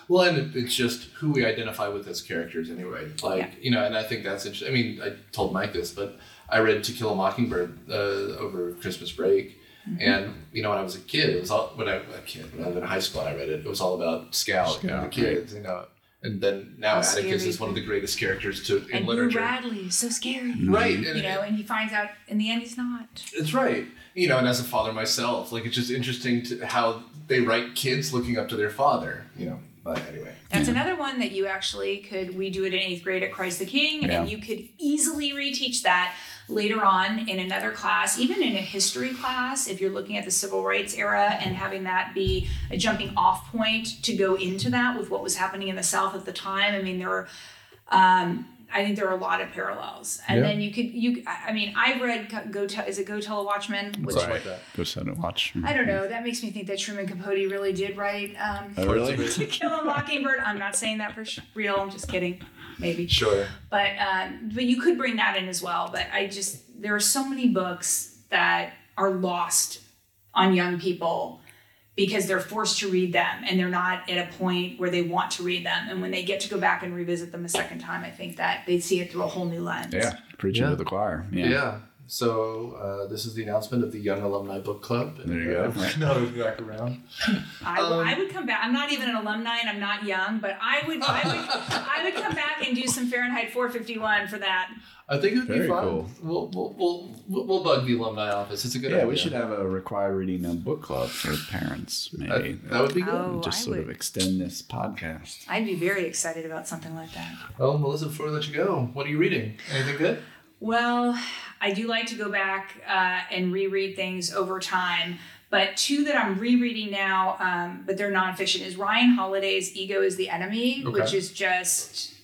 Well, and it's just who we identify with as characters anyway. Like, Yeah. you know, and I think that's interesting. I mean, I told Mike this, but I read To Kill a Mockingbird uh, over Christmas break. Mm-hmm. And, you know, when I was a kid, it was all, when I, a kid, when I was in high school and I read it, it was all about Scout, and the Scout, kids, you know. And then now How Atticus scary. is one of the greatest characters to in And Boo literature. Radley is so scary. Right. And, You know, and he finds out in the end he's not. It's right. You know, and as a father myself, like it's just interesting to how they write kids looking up to their father. You know, but anyway. That's another one that you actually could. We do it in eighth grade at Christ the King, Yeah. and you could easily reteach that later on in another class, even in a history class, if you're looking at the civil rights era and having that be a jumping off point to go into that with what was happening in the South at the time. I mean, there were. Um, I think there are a lot of parallels, and Yeah. then you could you. I I mean, I've read Go Tell. Is it Go Tell a Watchman? Which Right. like. Go set and watch. I don't know. That makes me think that Truman Capote really did write um, Oh, really? to Kill a Mockingbird. I'm not saying that for real. I'm just kidding. Maybe. Sure. But um, but you could bring that in as well. But I just there are so many books that are lost on young people because they're forced to read them and they're not at a point where they want to read them. And when they get to go back and revisit them a second time, I think that they see it through a whole new lens. Yeah. Preaching Yeah. to the choir. Yeah. Yeah. So uh, this is the announcement of the Young Alumni Book Club. There you go. Now we're back around. I, w- Um, I would come back. I'm not even an alumni and I'm not young, but I would I would I would come back and do some Fahrenheit 451 for that. I think it would be Very fun. cool. We'll, we'll, we'll, we'll, we'll bug the alumni office. It's a good Yeah, idea. we should have a required reading a book club for parents, maybe. That, that would be good. Oh. just I sort of extend this podcast. I'd be very excited about something like that. Well, Melissa, before we let you go, what are you reading? Anything good? Well, I do like to go back uh, and reread things over time. But two that I'm rereading now, um, but they're nonfiction, is Ryan Holiday's Ego is the Enemy, Okay. which is just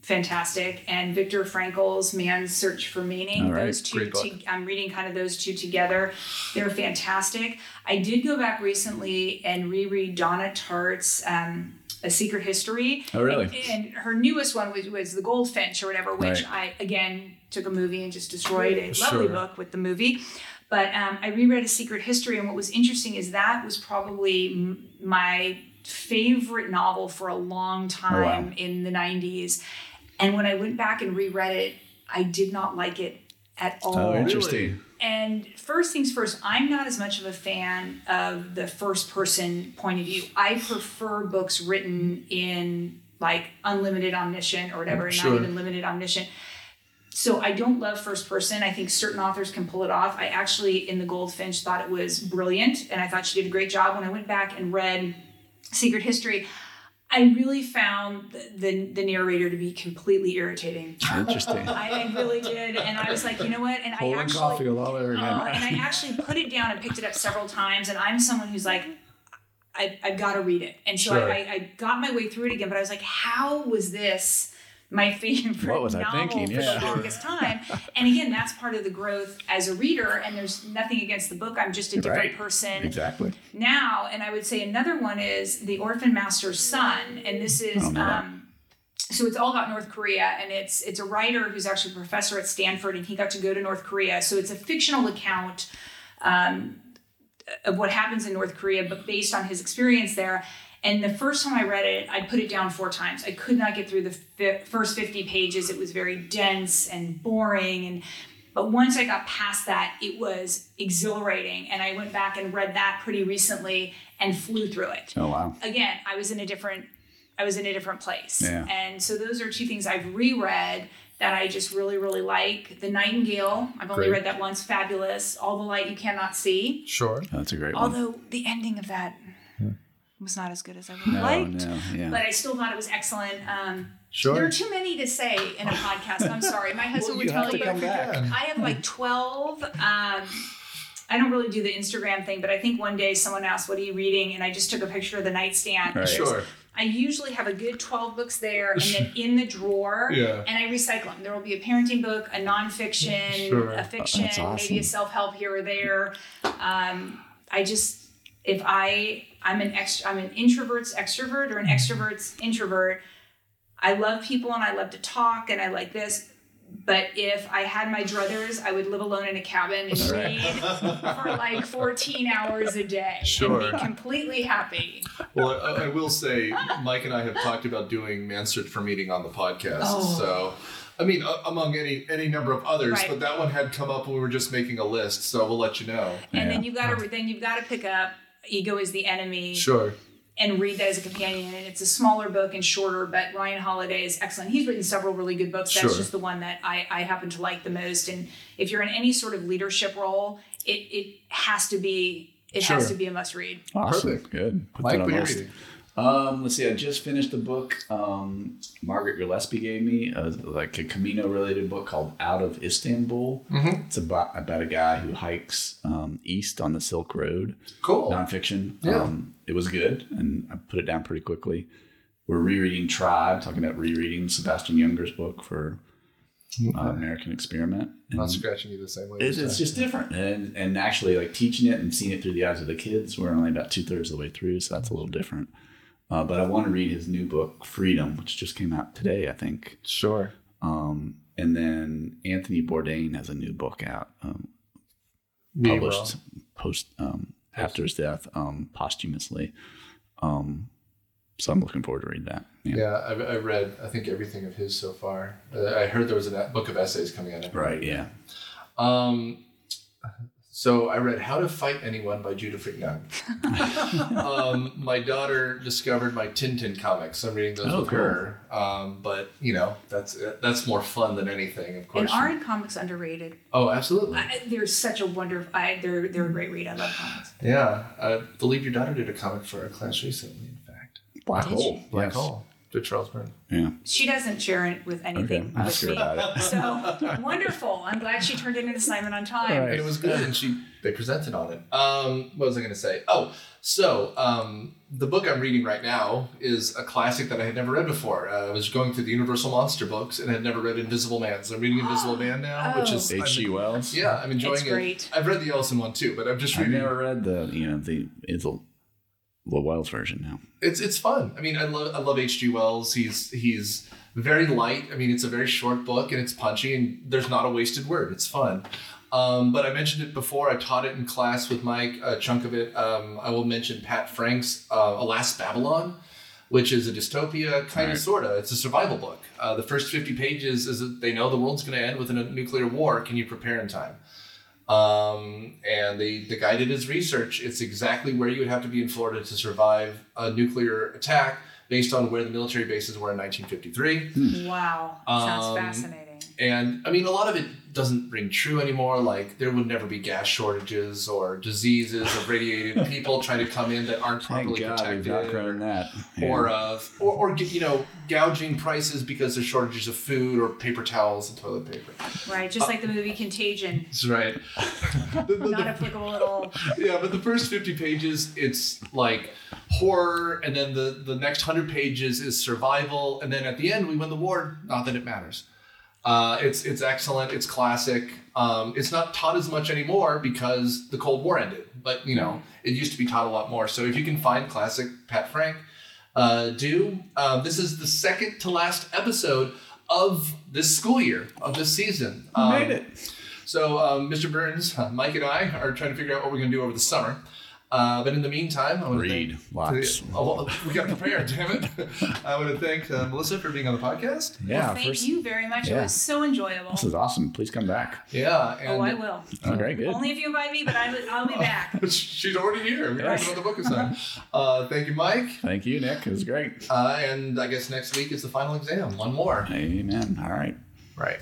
fantastic, and Viktor Frankl's Man's Search for Meaning. Right. Those two, to, I'm reading kind of those two together. They're fantastic. I did go back recently and reread Donna Tartt's um, A Secret History. Oh, really? And, and her newest one was, was The Goldfinch or whatever, which Right. I, again, took a movie and just destroyed a lovely book with the movie. But um, I reread A Secret History, and what was interesting is that was probably m- my favorite novel for a long time in the 90s. And when I went back and reread it, I did not like it at all. Oh, interesting. And first things first, I'm not as much of a fan of the first person point of view. I prefer books written in like unlimited omniscient or whatever, and Sure. not even limited omniscient. So I don't love first person. I think certain authors can pull it off. I actually, in The Goldfinch, thought it was brilliant, and I thought she did a great job. When I went back and read Secret History, I really found the, the, the narrator to be completely irritating. Interesting. I, I really did, and I was like, you know what? And I actually, Caulfield all over again. Oh, and I actually put it down and picked it up several times. And I'm someone who's like, I, I've got to read it. And so Sure. I, I got my way through it again. But I was like, how was this my favorite What was I novel thinking? for Yeah. the longest time? and again, that's part of the growth as a reader. And there's nothing against the book. I'm just a different Right. person exactly. now. And I would say another one is The Orphan Master's Son. And this is. Um, so it's all about North Korea, and it's it's a writer who's actually a professor at Stanford, and he got to go to North Korea. So it's a fictional account um, of what happens in North Korea, but based on his experience there. And the first time I read it, I put it down four times. I could not get through the fi- first 50 pages. It was very dense and boring. And but once I got past that, it was exhilarating. And I went back and read that pretty recently and flew through it Oh wow. again, I was in a different I was in a different place. Yeah. And so those are two things I've reread that I just really, really like. The Nightingale, I've only Great. read that once, fabulous. All the Light You Cannot See. Sure. That's a great one. Although the ending of that was not as good as I would have No, liked. no, yeah. But I still thought it was excellent. Um, Sure. There are too many to say in a podcast. I'm sorry. My husband would tell you. come back. I have like 12. Um, I don't really do the Instagram thing, but I think one day someone asked, What are you reading? And I just took a picture of the nightstand. Right. Sure. I usually have a good 12 books there and then in the drawer, Yeah. and I recycle them. There will be a parenting book, a nonfiction, Sure. a fiction, awesome. maybe a self help here or there. Um, I just, if I, I'm an ext, I'm an introvert's extrovert or an mm-hmm. extrovert's introvert. I love people and I love to talk and I like this. But if I had my druthers, I would live alone in a cabin and read for like 14 hours a day Sure. and be completely happy. Well, I, I will say, Mike and I have talked about doing Man Search for Meaning on the podcast. Oh. So, I mean, a- among any any number of others, Right. but that one had come up when we were just making a list. So we'll let you know. And then Yeah. you gotta then you've got to pick up Ego is the Enemy Sure. and read that as a companion. And it's a smaller book and shorter, but Ryan Holiday is excellent. He's written several really good books. That's Sure. just the one that I, I happen to like the most. And if you're in any sort of leadership role, it it has to be it has to be a must read. Awesome. Perfect. Good. Put Mike, that on what the are you list. reading? Um, let's see. I just finished a book. Um, Margaret Gillespie gave me, uh, like a Camino related book called Out of Istanbul. Mhm. It's about about a guy who hikes um, east on the Silk Road. Cool. Nonfiction. Yeah. Um, it was good, and I put it down pretty quickly. We're rereading Tribe, talking about rereading Sebastian Junger's book for uh, American Experiment. And Not scratching you the same way. it's, it's just different, and and actually like teaching it and seeing it through the eyes of the kids. We're only about two thirds of the way through, so that's a little different. Uh, but I want to read his new book, Freedom, which just came out today, I think. sure. Um, and then Anthony Bourdain has a new book out, um, published post um, after his death, um, posthumously. Um, so I'm looking forward to read that. Yeah. Yeah, I've, I read I think everything of his so far. Uh, I heard there was a book of essays coming out. Right. Yeah. Um, so I read How to Fight Anyone by Judah Friedman. um, my daughter discovered my Tintin comics. I'm reading those Oh, with cool. her. Um, but you know that's that's more fun than anything, of course. And aren't comics underrated? oh, absolutely. I, they're such a wonderful. I, they're they're a great read. I love comics. yeah, I believe your daughter did a comic for our class recently. In fact, Black Did Hole. Black yes. Hole. Did Charles Burns? Yeah. She doesn't share it with Okay. anything Ask with her me. about it. So wonderful. I'm glad she turned in an assignment on time. Right. It was good, and she they presented on it. Um, what was I going to say? Oh, so um, the book I'm reading right now is a classic that I had never read before. Uh, I was going through the Universal Monster books and had never read Invisible Man, so I'm reading Invisible Man now, which Oh. is H.G. Wells. yeah, I'm enjoying It's it. great. I've read the Ellison one too, but I'm just I reading. never read the you know the it's a the Wells version now. It's it's fun. I mean, I love I love H.G. Wells. He's he's very light. I mean, it's a very short book and it's punchy and there's not a wasted word. It's fun. Um, but I mentioned it before. I taught it in class with Mike. A chunk of it. Um, I will mention Pat Frank's uh, "Alas Babylon," which is a dystopia, kind Right. of, sorta. It's a survival book. Uh, the first fifty pages is that they know the world's going to end with a nuclear war. Can you prepare in time? Um, and the, the guy did his research. It's exactly where you would have to be in Florida to survive a nuclear attack based on where the military bases were in 1953. Wow. Sounds Um, fascinating. And I mean, a lot of it doesn't ring true anymore. Like, there would never be gas shortages or diseases of radiated people trying to come in that aren't Thank properly God we've protected. outgrown that. Or, Yeah. uh, or, or, you know, gouging prices because there's shortages of food or paper towels and toilet paper. Right. Just like the movie Contagion. That's right. The- the- Not applicable at all. yeah, but the first 50 pages, it's like horror, and then the, the next 100 pages is survival, and then at the end, we win the war. Not that it matters. Uh, it's, it's excellent, it's classic. Um, it's not taught as much anymore because the Cold War ended, but you know, it used to be taught a lot more. So if you can find classic Pat Frank, uh, do. Um, this is the second to last episode of this school year, of this season. We Um, made it. so, um, Mr. Burns, Mike, and I are trying to figure out what we're going to do over the summer. Uh, but in the meantime, I want to Read thank, lots. Oh, well, we got prepared, damn it! I want to thank uh, Melissa for being on the podcast. Yeah. well, thank first, you very much. It was so enjoyable. This is awesome. Please come back. Yeah, and oh, I will. Very good. Only if you invite me, but I, I'll be back. she's already here. We're Yeah. talking about the book assignment. Uh, thank you, Mike. Thank you, Nick. It was great. Uh, and I guess next week is the final exam. One more. Amen. All right. Right.